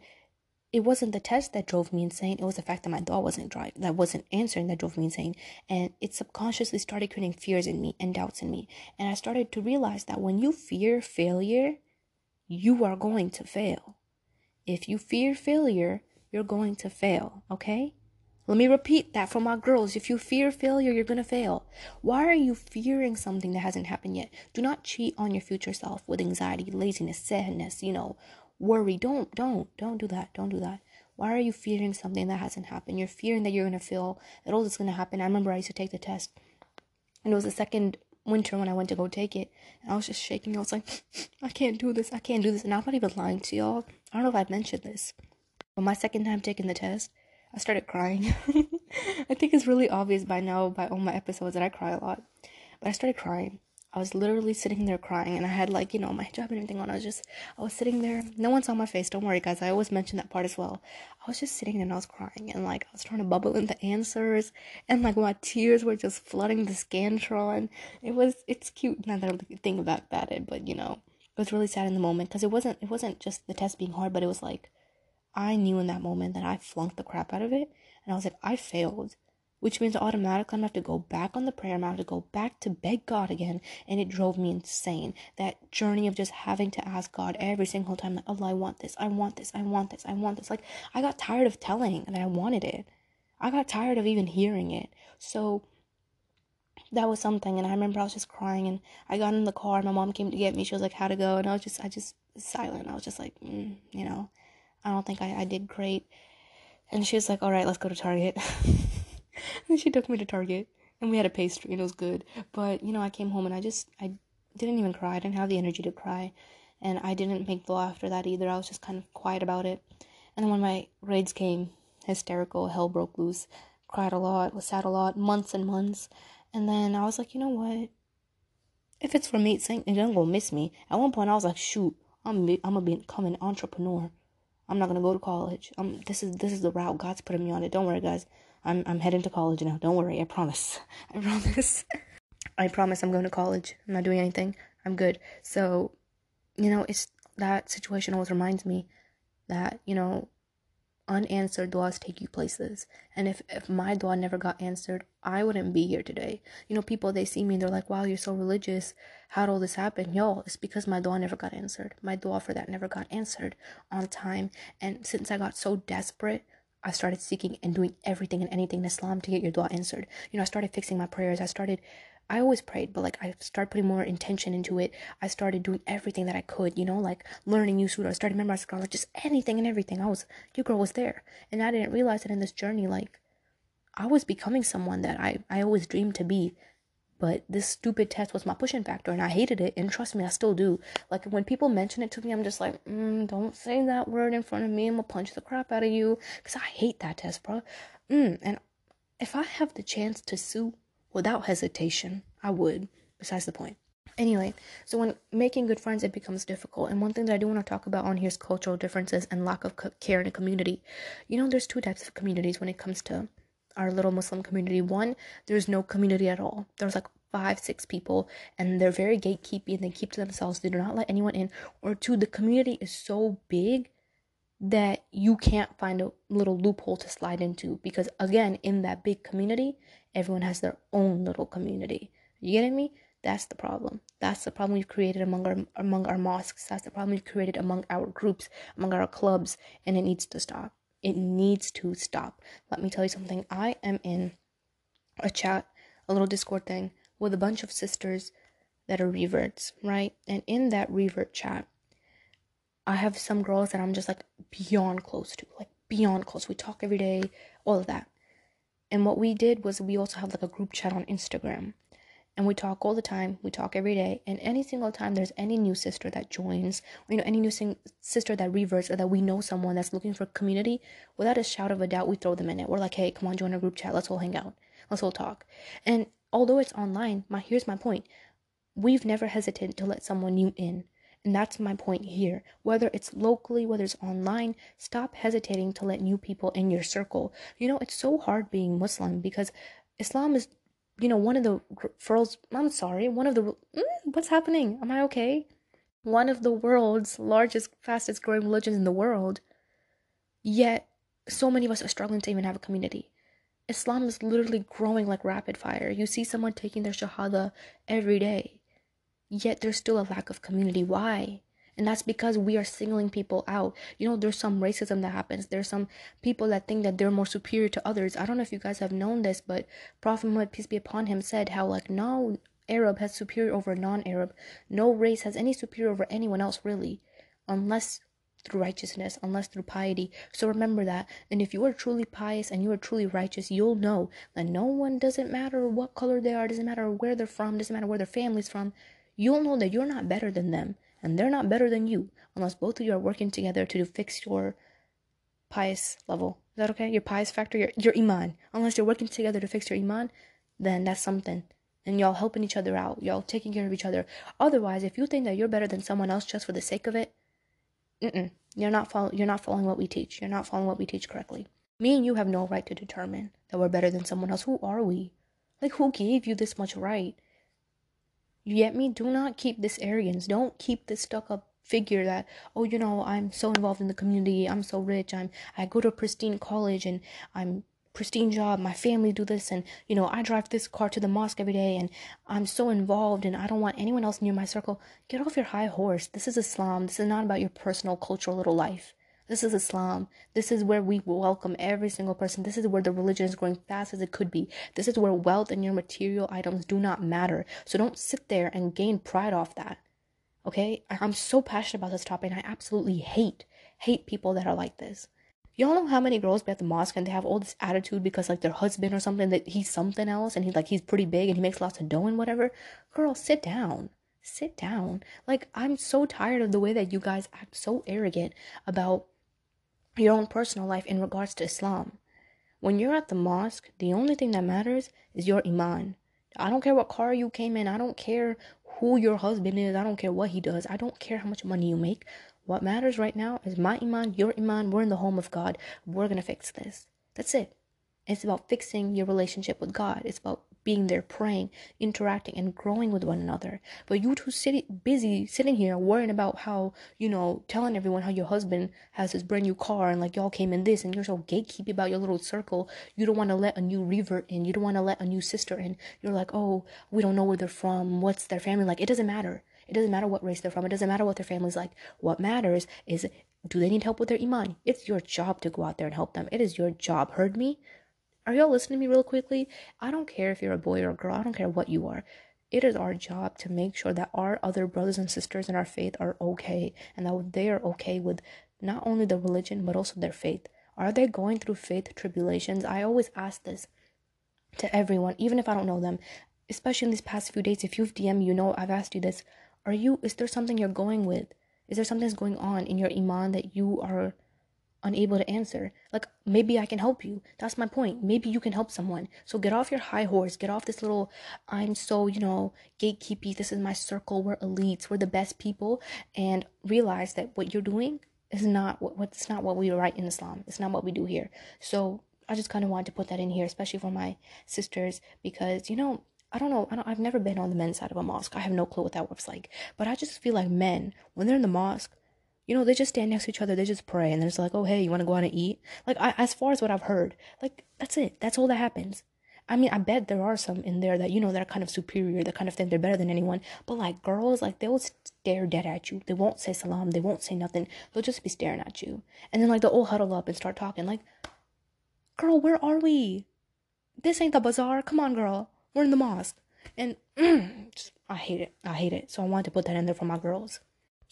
it wasn't the test that drove me insane it was the fact that my dua wasn't dry that wasn't answering that drove me insane and it subconsciously started creating fears in me and doubts in me and i started to realize that when you fear failure you are going to fail if you fear failure you're going to fail okay let me repeat that for my girls. If you fear failure, you're going to fail. Why are you fearing something that hasn't happened yet? Do not cheat on your future self with anxiety, laziness, sadness, you know, worry. Don't, don't, don't do that. Don't do that. Why are you fearing something that hasn't happened? You're fearing that you're going to feel that all this is going to happen. I remember I used to take the test, and it was the second winter when I went to go take it, and I was just shaking. I was like, I can't do this. I can't do this. And I'm not even lying to y'all. I don't know if I've mentioned this, but my second time taking the test, I started crying. I think it's really obvious by now by all my episodes that I cry a lot. But I started crying. I was literally sitting there crying and I had like, you know, my hijab and everything on. I was just I was sitting there. No one saw my face, don't worry guys. I always mention that part as well. I was just sitting there and I was crying and like I was trying to bubble in the answers and like my tears were just flooding the Scantron. It was it's cute now that I think about it, but you know, it was really sad in the moment because it wasn't it wasn't just the test being hard, but it was like I knew in that moment that I flunked the crap out of it. And I was like, I failed. Which means automatically I'm gonna have to go back on the prayer. I'm gonna have to go back to beg God again. And it drove me insane. That journey of just having to ask God every single time like, Allah, I want this, I want this, I want this, I want this. Like, I got tired of telling that I wanted it. I got tired of even hearing it. So that was something and i remember i was just crying and i got in the car and my mom came to get me she was like how to go and i was just i just silent i was just like mm, you know I don't think I, I did great. And she was like, all right, let's go to Target. and she took me to Target and we had a pastry and it was good. But, you know, I came home and I just, I didn't even cry. I didn't have the energy to cry. And I didn't make dua after that either. I was just kind of quiet about it. And then when my grades came, hysterical, hell broke loose. Cried a lot, was sad a lot, months and months. And then I was like, you know what? If it's for me, it's ain't gonna miss me. At one point, I was like, shoot, I'm I'm gonna become an entrepreneur. I'm not gonna go to college. Um, this is this is the route God's putting me on it. Don't worry, guys. I'm I'm heading to college now. Don't worry. I promise. I promise. I promise. I'm going to college. I'm not doing anything. I'm good. So, you know, it's that situation always reminds me that you know unanswered duas take you places. And if, if my dua never got answered, I wouldn't be here today. You know, people, they see me and they're like, wow, you're so religious. How'd all this happen? Yo, it's because my dua never got answered. My dua for that never got answered on time. And since I got so desperate, I started seeking and doing everything and anything in Islam to get your dua answered. You know, I started fixing my prayers. I started I always prayed, but like I started putting more intention into it. I started doing everything that I could, you know, like learning new surah. I started memorizing Quran, like just anything and everything. I was your girl was there, and I didn't realize that in this journey, like I was becoming someone that I I always dreamed to be. But this stupid test was my pushing factor, and I hated it. And trust me, I still do. Like when people mention it to me, I'm just like, mm, don't say that word in front of me. I'm gonna punch the crap out of you, cause I hate that test, bro. Mm, and if I have the chance to sue without hesitation. I would. Besides the point. Anyway, so when making good friends, it becomes difficult. And one thing that I do want to talk about on here is cultural differences and lack of care in a community. You know, there's two types of communities when it comes to our little Muslim community. One, there's no community at all. There's like five, six people, and they're very gatekeepy and they keep to themselves. They do not let anyone in. Or two, the community is so big that you can't find a little loophole to slide into because again in that big community everyone has their own little community Are you getting me that's the problem that's the problem we've created among our among our mosques that's the problem we've created among our groups among our clubs and it needs to stop it needs to stop let me tell you something i am in a chat a little discord thing with a bunch of sisters that are reverts right and in that revert chat I have some girls that I'm just like beyond close to, like beyond close. We talk every day, all of that. And what we did was we also have like a group chat on Instagram. And we talk all the time. We talk every day. And any single time there's any new sister that joins, you know, any new sing- sister that reverts, or that we know someone that's looking for community, without a shout of a doubt, we throw them in it. We're like, hey, come on, join our group chat. Let's all hang out. Let's all talk. And although it's online, my here's my point. We've never hesitated to let someone new in and that's my point here. Whether it's locally, whether it's online, stop hesitating to let new people in your circle. You know, it's so hard being Muslim because Islam is, you know, one of the world's, I'm sorry, one of the, mm, what's happening? Am I okay? One of the world's largest, fastest growing religions in the world. Yet, so many of us are struggling to even have a community. Islam is literally growing like rapid fire. You see someone taking their shahada every day yet there's still a lack of community. Why? And that's because we are singling people out. You know, there's some racism that happens. There's some people that think that they're more superior to others. I don't know if you guys have known this, but Prophet Muhammad, peace be upon him, said how, like, no Arab has superior over non Arab. No race has any superior over anyone else, really. Unless through righteousness, unless through piety. So remember that. And if you are truly pious and you are truly righteous, you'll know that no one doesn't matter what color they are, doesn't matter where they're from, doesn't matter where their family's from you'll know that you're not better than them and they're not better than you unless both of you are working together to fix your pious level. Is that okay? Your pious factor, your, your iman. Unless you're working together to fix your iman, then that's something. And y'all helping each other out, y'all taking care of each other. Otherwise, if you think that you're better than someone else just for the sake of it, mm-mm, you're not follow, you're not following what we teach. You're not following what we teach correctly. Me and you have no right to determine that we're better than someone else. Who are we? Like, who gave you this much right? You get me? Do not keep this arrogance. Don't keep this stuck up figure that oh you know i'm so involved in the community. I'm so rich. I'm i go to pristine college and i'm pristine job. My family do this. And you know i drive this car to the mosque every day and i'm so involved and i don't want anyone else near my circle. Get off your high horse. This is islam. This is not about your personal cultural little life this is Islam. This is where we welcome every single person. This is where the religion is growing fast as it could be. This is where wealth and your material items do not matter. So don't sit there and gain pride off that. Okay? I'm so passionate about this topic and I absolutely hate, hate people that are like this. Y'all know how many girls be at the mosque and they have all this attitude because like their husband or something that he's something else and he's like he's pretty big and he makes lots of dough and whatever. Girl, sit down sit down. Like, I'm so tired of the way that you guys act so arrogant about your own personal life in regards to Islam. When you're at the mosque, the only thing that matters is your iman. I don't care what car you came in. I don't care who your husband is. I don't care what he does. I don't care how much money you make. What matters right now is my iman, your iman. We're in the home of God. We're going to fix this. That's it. It's about fixing your relationship with God. It's about being there, praying, interacting, and growing with one another. But you two sitting busy sitting here worrying about how you know telling everyone how your husband has his brand new car and like y'all came in this and you're so gatekeepy about your little circle. You don't want to let a new revert in. You don't want to let a new sister in. You're like, oh, we don't know where they're from. What's their family like? It doesn't matter. It doesn't matter what race they're from. It doesn't matter what their family's like. What matters is do they need help with their iman? It's your job to go out there and help them. It is your job. Heard me? Are y'all listening to me real quickly? I don't care if you're a boy or a girl, I don't care what you are. It is our job to make sure that our other brothers and sisters in our faith are okay and that they are okay with not only the religion but also their faith. Are they going through faith tribulations? I always ask this to everyone, even if I don't know them, especially in these past few days. If you've DM, you know I've asked you this. Are you, is there something you're going with? Is there something that's going on in your Iman that you are unable to answer. Like maybe I can help you. That's my point. Maybe you can help someone. So get off your high horse. Get off this little I'm so, you know, gatekeepy. This is my circle. We're elites. We're the best people and realize that what you're doing is not what what's not what we write in Islam. It's not what we do here. So I just kind of wanted to put that in here, especially for my sisters, because you know I don't know. I don't, I've never been on the men's side of a mosque. I have no clue what that works like. But I just feel like men, when they're in the mosque, you know, they just stand next to each other. They just pray, and they're just like, "Oh, hey, you want to go out and eat?" Like, I, as far as what I've heard, like that's it. That's all that happens. I mean, I bet there are some in there that you know that are kind of superior, that kind of think they're better than anyone. But like girls, like they'll stare dead at you. They won't say salam. They won't say nothing. They'll just be staring at you, and then like they'll all huddle up and start talking. Like, girl, where are we? This ain't the bazaar. Come on, girl. We're in the mosque, and mm, just, I hate it. I hate it. So I wanted to put that in there for my girls.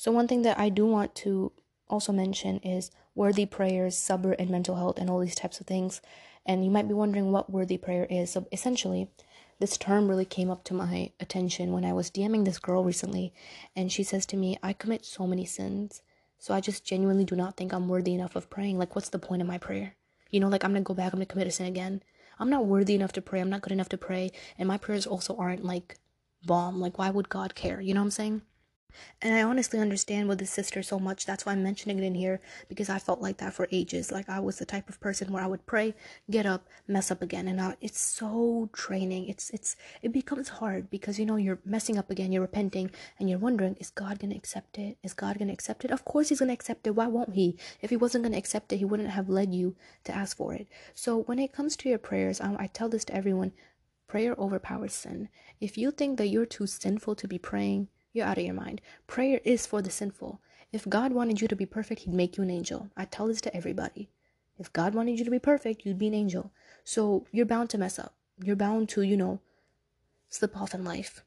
So one thing that I do want to also mention is worthy prayers, sabr, and mental health, and all these types of things. And you might be wondering what worthy prayer is. So essentially, this term really came up to my attention when I was DMing this girl recently, and she says to me, I commit so many sins. So I just genuinely do not think I'm worthy enough of praying. Like, what's the point of my prayer? You know, like I'm gonna go back, I'm gonna commit a sin again. I'm not worthy enough to pray, I'm not good enough to pray, and my prayers also aren't like bomb. Like, why would God care? You know what I'm saying? And I honestly understand with this sister so much. That's why I'm mentioning it in here because I felt like that for ages. Like I was the type of person where I would pray, get up, mess up again, and I, it's so draining. It's it's it becomes hard because you know you're messing up again, you're repenting, and you're wondering, is God gonna accept it? Is God gonna accept it? Of course He's gonna accept it. Why won't He? If He wasn't gonna accept it, He wouldn't have led you to ask for it. So when it comes to your prayers, I, I tell this to everyone: prayer overpowers sin. If you think that you're too sinful to be praying you're out of your mind. Prayer is for the sinful. If God wanted you to be perfect, He'd make you an angel. I tell this to everybody. If God wanted you to be perfect, you'd be an angel. So you're bound to mess up. You're bound to, you know, slip off in life.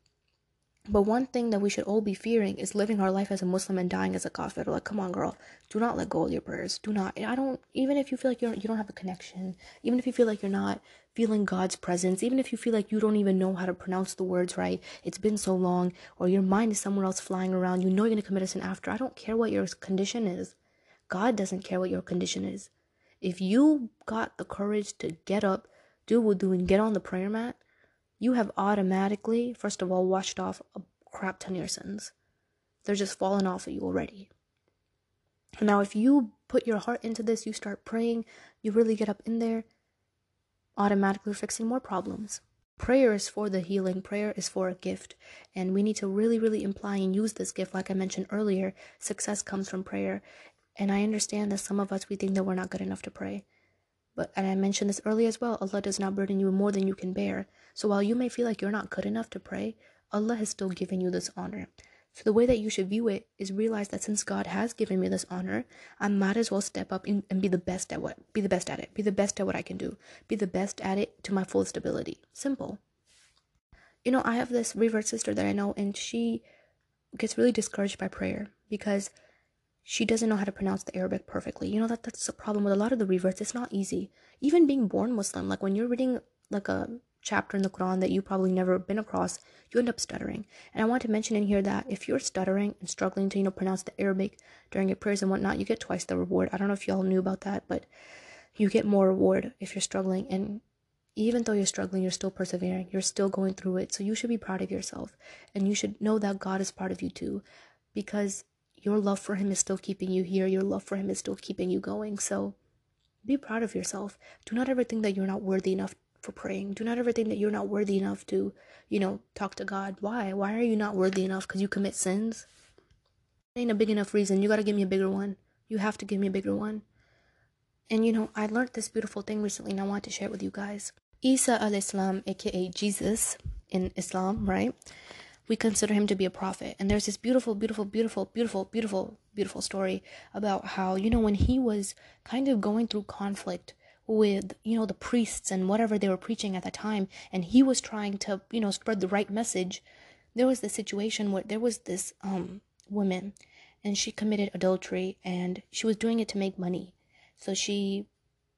But one thing that we should all be fearing is living our life as a Muslim and dying as a kafir. Like, come on, girl, do not let go of your prayers. Do not. I don't. Even if you feel like you're you don't have a connection, even if you feel like you're not feeling God's presence, even if you feel like you don't even know how to pronounce the words right, it's been so long, or your mind is somewhere else flying around. You know you're gonna commit a sin after. I don't care what your condition is. God doesn't care what your condition is. If you got the courage to get up, do wudu, and get on the prayer mat, you have automatically, first of all, washed off a crap ton of your sins. They're just falling off of you already. Now, if you put your heart into this, you start praying, you really get up in there, automatically fixing more problems. Prayer is for the healing, prayer is for a gift, and we need to really, really imply and use this gift. Like I mentioned earlier, success comes from prayer. And I understand that some of us, we think that we're not good enough to pray. But, and I mentioned this earlier as well, Allah does not burden you more than you can bear. So while you may feel like you're not good enough to pray, Allah has still given you this honor. So the way that you should view it is realize that since God has given me this honor, I might as well step up in, and be the best at what be the best at it. Be the best at what I can do. Be the best at it to my fullest ability. Simple. You know, I have this revert sister that I know and she gets really discouraged by prayer because she doesn't know how to pronounce the Arabic perfectly. You know that that's a problem with a lot of the reverts. It's not easy. Even being born Muslim, like when you're reading like a chapter in the Quran that you probably never been across, you end up stuttering. And I want to mention in here that if you're stuttering and struggling to, you know, pronounce the Arabic during your prayers and whatnot, you get twice the reward. I don't know if y'all knew about that, but you get more reward if you're struggling. And even though you're struggling, you're still persevering. You're still going through it. So you should be proud of yourself. And you should know that God is part of you too. Because your love for him is still keeping you here. Your love for him is still keeping you going. So be proud of yourself. Do not ever think that you're not worthy enough for praying. Do not ever think that you're not worthy enough to, you know, talk to God. Why? Why are you not worthy enough? Because you commit sins? Ain't a big enough reason. You got to give me a bigger one. You have to give me a bigger one. And you know, I learned this beautiful thing recently and I want to share it with you guys. Isa alayhi salam, aka Jesus in Islam, right? we consider him to be a prophet. And there's this beautiful, beautiful, beautiful, beautiful, beautiful, beautiful story about how, you know, when he was kind of going through conflict with, you know, the priests and whatever they were preaching at the time, and he was trying to, you know, spread the right message, there was this situation where there was this um woman and she committed adultery and she was doing it to make money. So she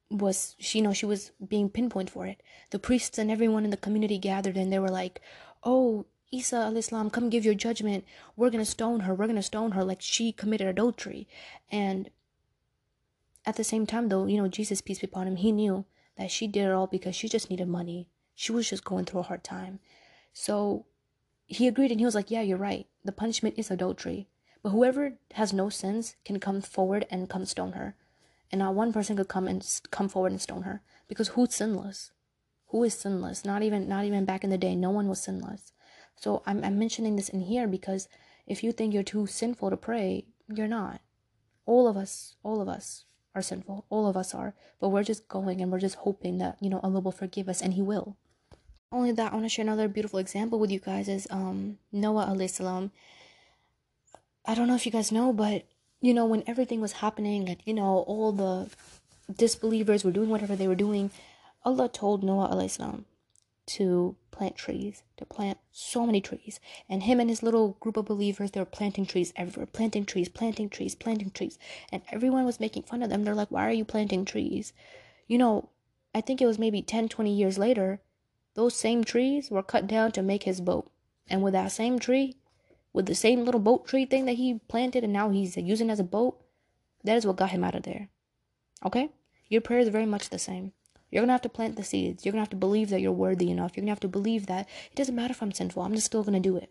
was she you know she was being pinpointed for it the priests and everyone in the community gathered and they were like oh Isa alayhi salam, come give your judgment. We're gonna stone her. We're gonna stone her like she committed adultery. And at the same time, though, you know, Jesus, peace be upon him, he knew that she did it all because she just needed money. She was just going through a hard time. So he agreed and he was like, Yeah, you're right. The punishment is adultery. But whoever has no sins can come forward and come stone her. And not one person could come and come forward and stone her. Because who's sinless? Who is sinless? Not even not even back in the day, no one was sinless. So I'm I'm mentioning this in here because if you think you're too sinful to pray, you're not. All of us, all of us are sinful. All of us are. But we're just going and we're just hoping that, you know, Allah will forgive us and He will. Only that, I want to share another beautiful example with you guys is um, Noah alayhi salam. I don't know if you guys know, but, you know, when everything was happening and, you know, all the disbelievers were doing whatever they were doing, Allah told Noah alayhi salam to plant trees, to plant so many trees. And him and his little group of believers, they were planting trees everywhere, planting trees, planting trees, planting trees. And everyone was making fun of them. They're like, why are you planting trees? You know, I think it was maybe 10, 20 years later, those same trees were cut down to make his boat. And with that same tree, with the same little boat tree thing that he planted and now he's using as a boat, that is what got him out of there. Okay? Your prayer is very much the same. You're going to have to plant the seeds. You're going to have to believe that you're worthy enough. You're going to have to believe that it doesn't matter if I'm sinful, I'm just still going to do it.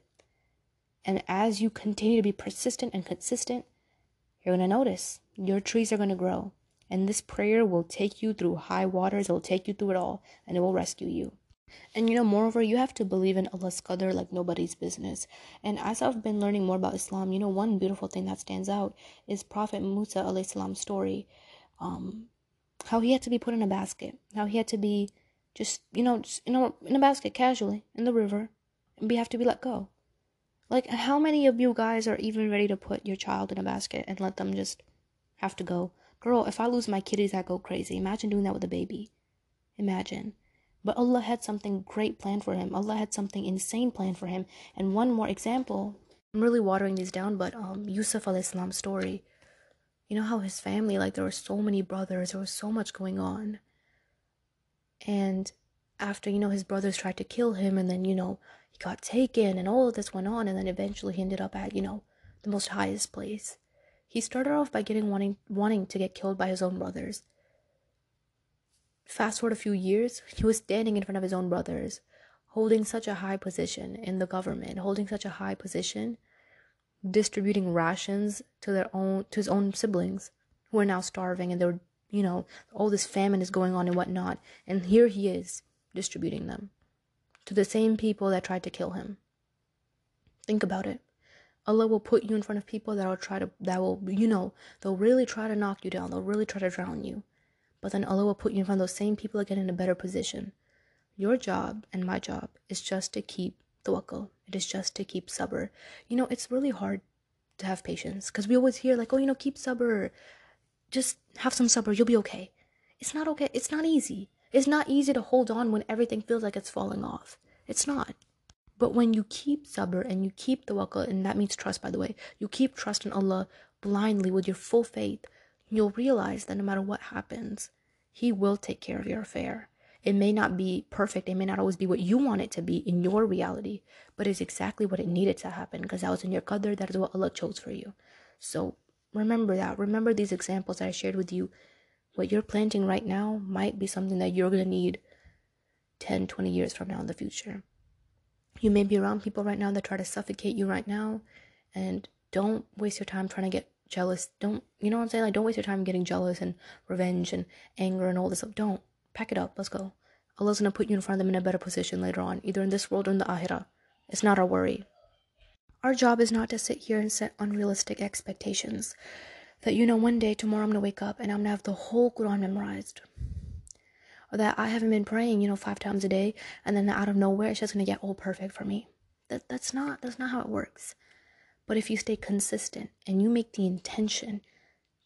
And as you continue to be persistent and consistent, you're going to notice your trees are going to grow. And this prayer will take you through high waters, it will take you through it all, and it will rescue you. And you know, moreover, you have to believe in Allah's qadr like nobody's business. And as I've been learning more about Islam, you know, one beautiful thing that stands out is Prophet Musa alayhi salam's story. Um, how he had to be put in a basket, how he had to be just, you know, just, you know, in a basket casually in the river and be have to be let go. Like how many of you guys are even ready to put your child in a basket and let them just have to go? Girl, if I lose my kitties, I go crazy. Imagine doing that with a baby. Imagine. But Allah had something great planned for him. Allah had something insane planned for him. And one more example, I'm really watering these down, but um Yusuf alayhi salam's story you know how his family like there were so many brothers there was so much going on. And after you know his brothers tried to kill him and then you know he got taken and all of this went on and then eventually he ended up at you know the most highest place. He started off by getting wanting wanting to get killed by his own brothers. Fast forward a few years he was standing in front of his own brothers holding such a high position in the government holding such a high position distributing rations to their own to his own siblings who are now starving and they're you know all this famine is going on and whatnot. And here he is distributing them to the same people that tried to kill him. Think about it. Allah will put you in front of people that will try to that will you know they'll really try to knock you down. They'll really try to drown you. But then allah will put you in front of those same people again in a better position. Your job and my job is just to keep tawakkul. It is just to keep sabr. You know, it's really hard to have patience because we always hear like, oh, you know, keep sabr. Just have some sabr. You'll be okay. It's not okay. It's not easy. It's not easy to hold on when everything feels like it's falling off. It's not. But when you keep sabr and you keep tawakkul, and that means trust, by the way, you keep trust in Allah blindly with your full faith, you'll realize that no matter what happens, He will take care of your affair. It may not be perfect, it may not always be what you want it to be in your reality, but it's exactly what it needed to happen because that was in your qadr, that is what Allah chose for you. So remember that. Remember these examples that I shared with you. What you're planting right now might be something that you're going to need 10, 20 years from now in the future. You may be around people right now that try to suffocate you right now, and don't waste your time trying to get jealous. Don't, you know what I'm saying? Like, don't waste your time getting jealous and revenge and anger and all this stuff. Don't pack it up, let's go. Allah's gonna put you in front of them in a better position later on, either in this world or in the Akhirah. It's not our worry. Our job is not to sit here and set unrealistic expectations. That, you know, one day, tomorrow, I'm gonna wake up and I'm gonna have the whole Quran memorized. Or that I haven't been praying, you know, five times a day, and then out of nowhere, it's just gonna get all perfect for me. That, that's not that's not how it works. But if you stay consistent and you make the intention,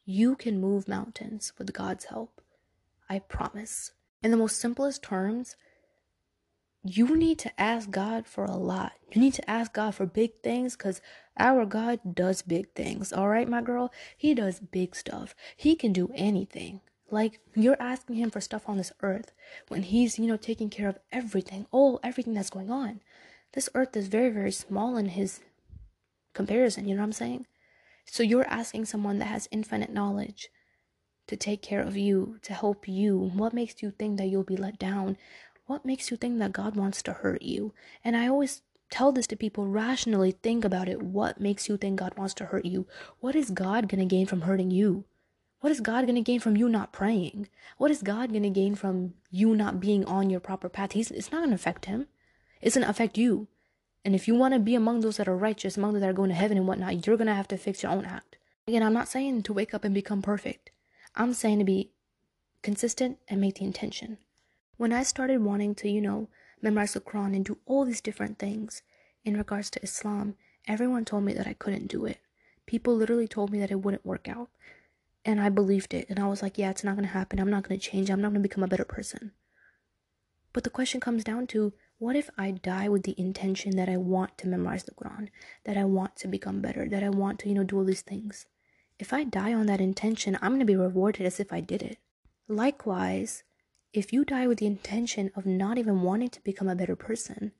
you can move mountains with God's help. I promise in the most simplest terms, you need to ask God for a lot. You need to ask God for big things because our God does big things. All right, my girl? He does big stuff. He can do anything. Like you're asking him for stuff on this earth when he's, you know, taking care of everything, all everything that's going on. This earth is very, very small in his comparison, you know what I'm saying? So you're asking someone that has infinite knowledge to take care of you, to help you? What makes you think that you'll be let down? What makes you think that God wants to hurt you? And I always tell this to people rationally think about it. What makes you think God wants to hurt you? What is God going to gain from hurting you? What is God going to gain from you not praying? What is God going to gain from you not being on your proper path? He's, it's not going to affect him. It's going to affect you. And if you want to be among those that are righteous, among those that are going to heaven and whatnot, you're going to have to fix your own act. Again, I'm not saying to wake up and become perfect. I'm saying to be consistent and make the intention. When I started wanting to, you know, memorize the Quran and do all these different things in regards to Islam, everyone told me that I couldn't do it. People literally told me that it wouldn't work out. And I believed it. And I was like, yeah, it's not going to happen. I'm not going to change. I'm not going to become a better person. But the question comes down to what if I die with the intention that I want to memorize the Quran, that I want to become better, that I want to, you know, do all these things? If I die on that intention, I'm going to be rewarded as if I did it. Likewise, if you die with the intention of not even wanting to become a better person,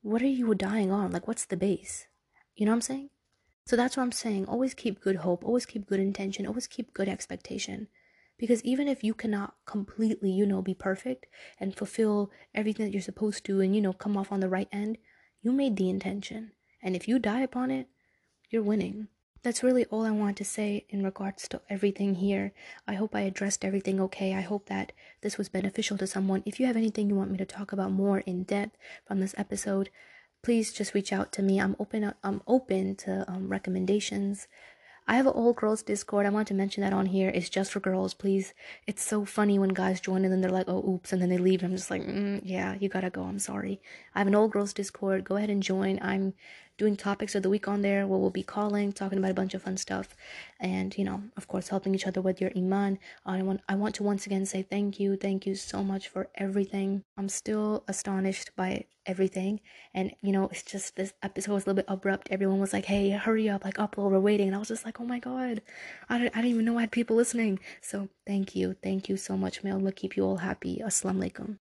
what are you dying on? Like, what's the base? You know what I'm saying? So that's what I'm saying. Always keep good hope, always keep good intention, always keep good expectation. Because even if you cannot completely, you know, be perfect and fulfill everything that you're supposed to and, you know, come off on the right end, you made the intention. And if you die upon it, you're winning. That's really all I want to say in regards to everything here. I hope I addressed everything okay. I hope that this was beneficial to someone. If you have anything you want me to talk about more in depth from this episode, please just reach out to me. I'm open I'm open to um, recommendations. I have an old girls Discord. I want to mention that on here. It's just for girls, please. It's so funny when guys join and then they're like, "Oh, oops," and then they leave. I'm just like, mm, "Yeah, you gotta go. I'm sorry." I have an old girls Discord. Go ahead and join. I'm doing topics of the week on there where we'll be calling, talking about a bunch of fun stuff, and you know, of course, helping each other with your iman. I want I want to once again say thank you, thank you so much for everything. I'm still astonished by everything, and you know, it's just this episode was a little bit abrupt. Everyone was like, "Hey, hurry up! Like upload, we're waiting," and I was just like, "Oh my god, I didn't, I didn't even know I had people listening." So thank you, thank you so much. May Allah keep you all happy. Assalamu alaikum.